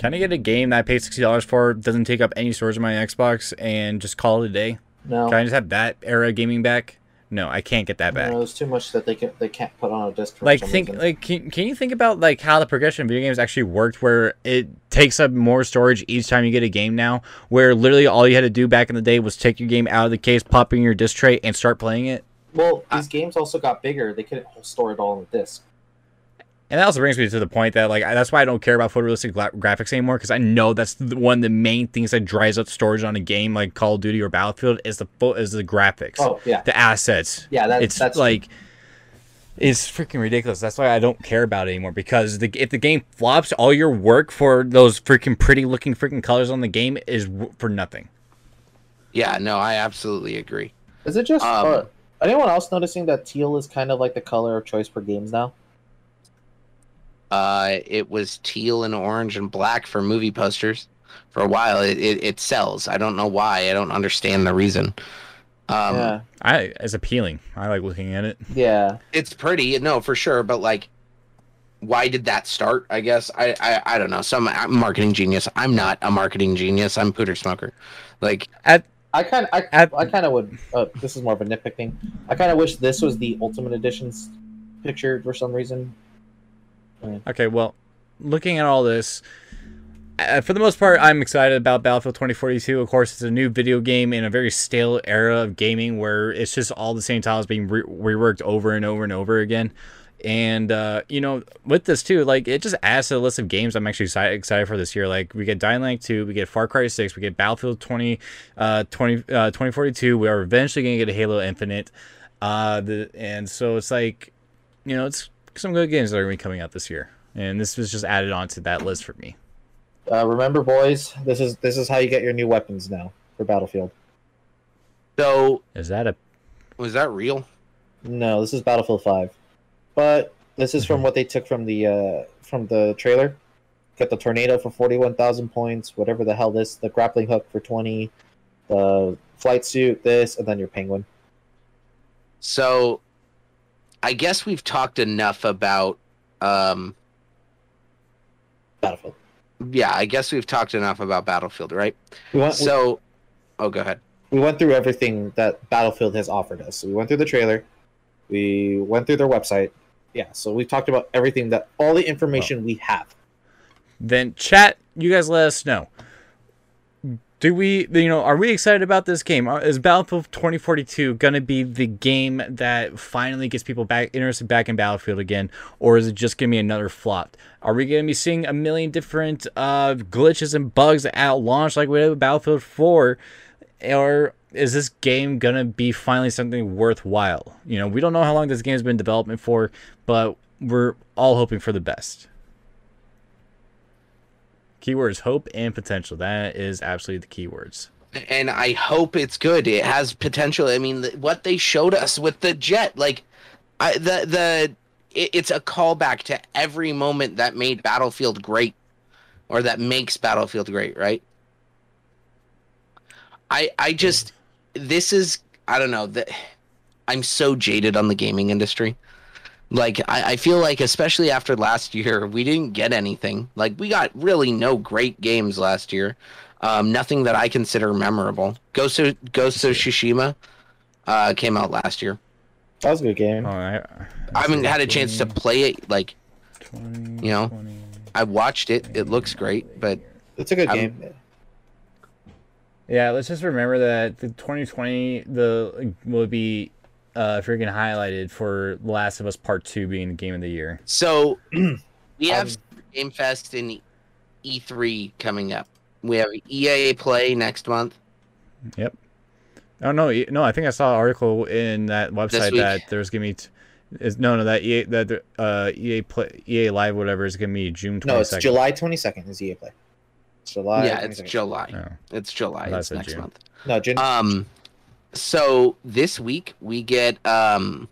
Can I get a game that I paid sixty dollars for, doesn't take up any storage on my Xbox, and just call it a day? No. Can I just have that era gaming back? No, I can't get that back. No, it's too much that they can they can't put on a disc. Like think reason. like can, can you think about like how the progression of video games actually worked where it takes up more storage each time you get a game now where literally all you had to do back in the day was take your game out of the case, pop in your disc tray and start playing it? Well, these uh, games also got bigger. They couldn't store it all on the disc. And that also brings me to the point that like that's why I don't care about photorealistic gra- graphics anymore because I know that's the, one of the main things that dries up storage on a game like Call of Duty or Battlefield is the fo- is the graphics. Oh yeah, the assets. Yeah, that, it's that's like it's freaking ridiculous. That's why I don't care about it anymore because the, if the game flops, all your work for those freaking pretty looking freaking colors on the game is w- for nothing. Yeah, no, I absolutely agree. Is it just um, uh, anyone else noticing that teal is kind of like the color of choice for games now? Uh, it was teal and orange and black for movie posters for a while. It, it, it sells. I don't know why. I don't understand the reason. Um, yeah. I it's appealing. I like looking at it. Yeah, it's pretty. No, for sure. But like, why did that start? I guess I I, I don't know. Some marketing genius. I'm not a marketing genius. I'm pooter smoker. Like at I kind I, at, I kind of would. Uh, this is more of a nitpick thing. I kind of wish this was the Ultimate Edition's picture for some reason. Okay, well, looking at all this, uh, for the most part, I'm excited about Battlefield 2042. Of course, it's a new video game in a very stale era of gaming where it's just all the same titles being re- reworked over and over and over again. And uh, you know, with this too, like it just adds to the list of games I'm actually excited for this year. Like we get Dying Light 2, we get Far Cry 6, we get Battlefield 20, uh, 20, uh, 2042. We are eventually gonna get a Halo Infinite. Uh, the and so it's like, you know, it's some good games that are going to be coming out this year, and this was just added on to that list for me. Uh, remember, boys, this is this is how you get your new weapons now for Battlefield. So is that a was that real? No, this is Battlefield Five, but this is from what they took from the uh, from the trailer. Get the tornado for forty one thousand points, whatever the hell this, the grappling hook for twenty, the flight suit, this, and then your penguin. So I guess we've talked enough about um, Battlefield. Yeah, I guess we've talked enough about Battlefield, right? We went, so, we, oh, go ahead. We went through everything that Battlefield has offered us. So we went through the trailer, we went through their website. Yeah, so we talked about everything that all the information well, we have. Then chat, you guys let us know do we you know are we excited about this game? Is battlefield 2042 going to be the game that finally gets people back interested back in battlefield again or is it just going to be another flop? Are we going to be seeing a million different uh, glitches and bugs at launch like we did with battlefield 4 or is this game going to be finally something worthwhile? You know we don't know how long this game has been development for but we're all hoping for the best Keywords hope and potential. That is absolutely the keywords. And I hope it's good. It has potential. I mean, what they showed us with the jet, like, I, the the it, it's a callback to every moment that made Battlefield great, or that makes Battlefield great, right? I I just this is I don't know that I'm so jaded on the gaming industry. Like I, I feel like especially after last year, we didn't get anything. Like we got really no great games last year. Um, nothing that I consider memorable. Ghost of, Ghost of Tsushima uh, came out last year. That was a good game. Oh, I, I haven't had a chance to play it. Like, 20, you know, 20, I watched it. It looks great, but it's a good I'm, game. Yeah, let's just remember that the 2020 the will be uh, freaking highlighted for Last of Us Part Two being the game of the year. So we have um, Game Fest and E3 coming up, We have EA Play next month. Yep. Oh no, e- no. I think I saw an article in that website that there's gonna be. T- is no, no. That EA that uh EA play EA Live whatever is gonna be June twenty No, it's. July 22nd is EA Play. July. yeah, it's 22nd. July. Oh. It's July. I It's next June. month. No, June. Um, so this week we get um.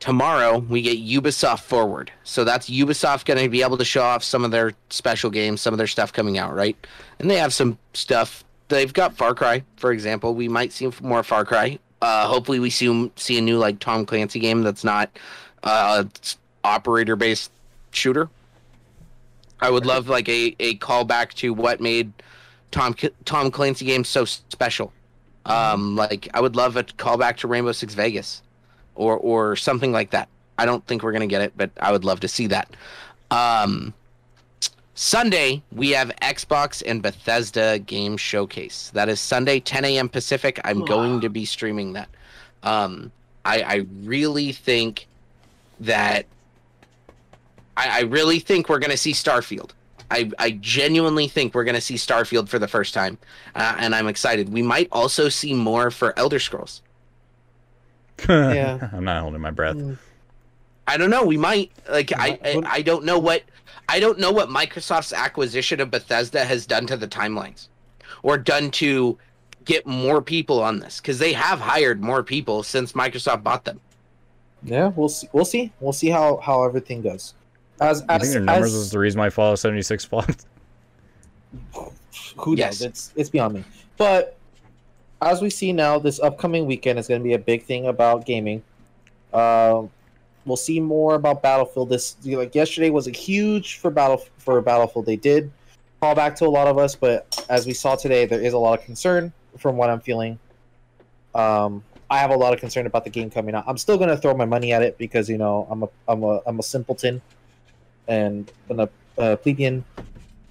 Tomorrow we get Ubisoft Forward, so that's Ubisoft going to be able to show off some of their special games, some of their stuff coming out, right? And they have some stuff. They've got Far Cry, for example. We might see more Far Cry. Uh, hopefully, we see see a new like Tom Clancy game that's not uh, operator based shooter. I would love like a, a callback to what made Tom Tom Clancy games so special. Um, like I would love a callback to Rainbow Six Vegas, or or something like that. I don't think we're gonna get it, but I would love to see that. Um, Sunday we have Xbox and Bethesda Game Showcase. That is Sunday, 10 a.m. Pacific. I'm going to be streaming that. Um, I, I really think that I, I really think we're gonna see Starfield. I, I genuinely think we're going to see Starfield for the first time, uh, and I'm excited. We might also see more for Elder Scrolls. Yeah. I'm not holding my breath. Mm. I don't know. We might like I, I I don't know what I don't know what Microsoft's acquisition of Bethesda has done to the timelines, or done to get more people on this because they have hired more people since Microsoft bought them. Yeah, we'll see. We'll see. We'll see how how everything goes. As I think their numbers as was the reason why Fallout 76 flopped. who Yes. knows? It's it's beyond me. But as we see now, this upcoming weekend is going to be a big thing about gaming. Um, we'll see more about Battlefield. This like yesterday was a huge for battle for Battlefield. They did call back to a lot of us, but as we saw today, there is a lot of concern from what I'm feeling. Um, I have a lot of concern about the game coming out. I'm still going to throw my money at it because you know I'm a I'm a I'm a simpleton, and I'm a uh, plebeian, uh,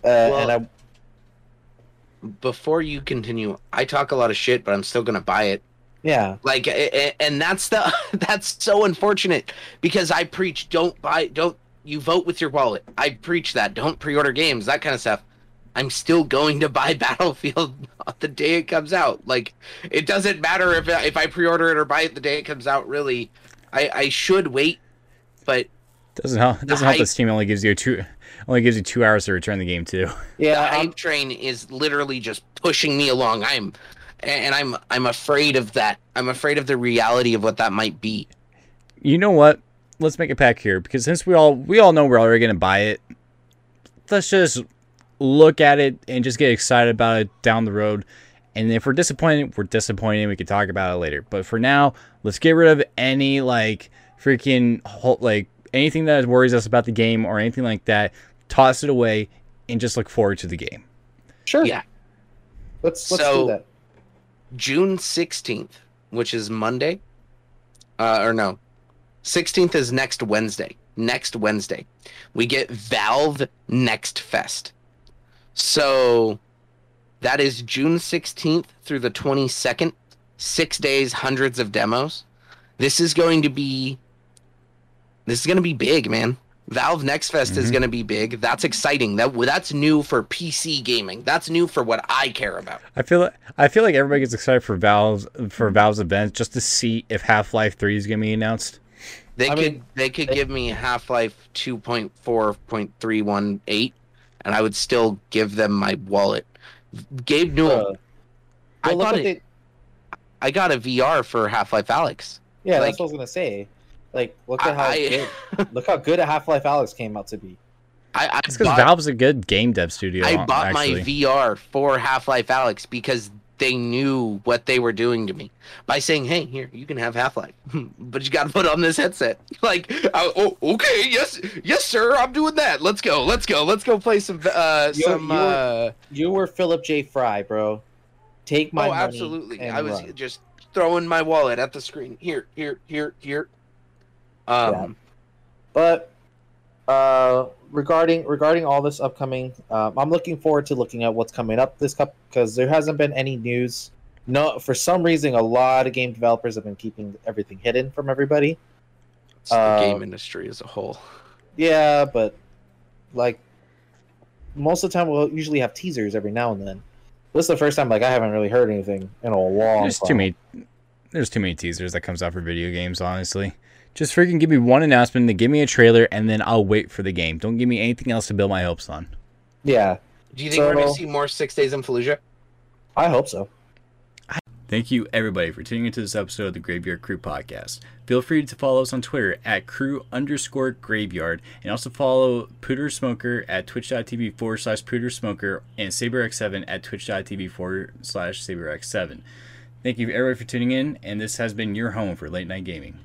Well, and I Before you continue, I talk a lot of shit, but I'm still gonna buy it. yeah. like and that's the that's so unfortunate because i preach don't buy don't you vote with your wallet. I preach that. Don't pre-order games that kind of stuff. I'm still going to buy battlefield the day it comes out. Like it doesn't matter if if i pre-order it or buy it the day it comes out really. I i should wait but Doesn't help. It doesn't help This that Steam only gives you two only gives you two hours to return the game too. the Yeah, hype train is literally just pushing me along i'm and i'm i'm afraid of that i'm afraid of the reality of what that might be You know what? Let's make a pack here because since we all we all know we're already gonna buy it, let's just look at it and just get excited about it down the road. And if we're disappointed, we're disappointed. We can talk about it later. But for now, let's get rid of any like freaking like anything that worries us about the game or anything like that. Toss it away and just look forward to the game. sure. Yeah. Let's let's So- do that. June 16th, which is Monday. Uh, or no, 16th is next Wednesday. Next Wednesday, we get Valve Next Fest. So that is June 16th through the 22nd. Six days, hundreds of demos. This is going to be. This is going to be big, man. Valve Next Fest is Mhm. going to be big. That's exciting. That that's new for PC gaming. That's new for what I care about. I feel like, I feel like everybody gets excited for Valve's for Valve's event just to see if Half Life Three is gonna be announced. They I could mean, they could they- give me Half Life two point four point three one eight, and I would still give them my wallet. Gabe Newell, Uh, I well, look got it. they- I got a VR for Half Life Alyx. yeah, like- that's what I was gonna say. Like, look at how I- good, look how good a Half Life Alyx came out to be. I, I It's because Valve's a good game dev studio. I bought actually. my VR for Half Life Alyx because they knew what they were doing to me by saying, "Hey, here you can have Half Life, but you got to put on this headset." Like, I, oh, okay, yes, yes, sir, I'm doing that. Let's go, let's go, let's go play some uh, You're- some. you're- uh, You were Philip J. Fry, bro. Take my oh, money. absolutely. and I was run. just throwing my wallet at the screen. Here, here, here, here. Um, But uh, regarding regarding all this upcoming, um, I'm looking forward to looking at what's coming up this cup because there hasn't been any news. No, for some reason, a lot of game developers have been keeping everything hidden from everybody. it's the game Um, industry as a whole. Yeah, but like most of the time we'll usually have teasers every now and then. This is the first time like I haven't really heard anything in a long. There's time. too many. There's too many teasers that comes out for video games. Honestly, just freaking give me one announcement, then give me a trailer, and then I'll wait for the game. Don't give me anything else to build my hopes on. Yeah, Do you think we're gonna see more Six Days in Fallujah? I hope so. Thank you, everybody, for tuning into this episode of the Graveyard Crew podcast. Feel free to follow us on Twitter at crew underscore graveyard and also follow Pooter Smoker at twitch.tv forward slash Pooter Smoker and SaberX7 at twitch.tv forward slash SaberX7. Thank you, everybody, for tuning in, and this has been your home for late night gaming.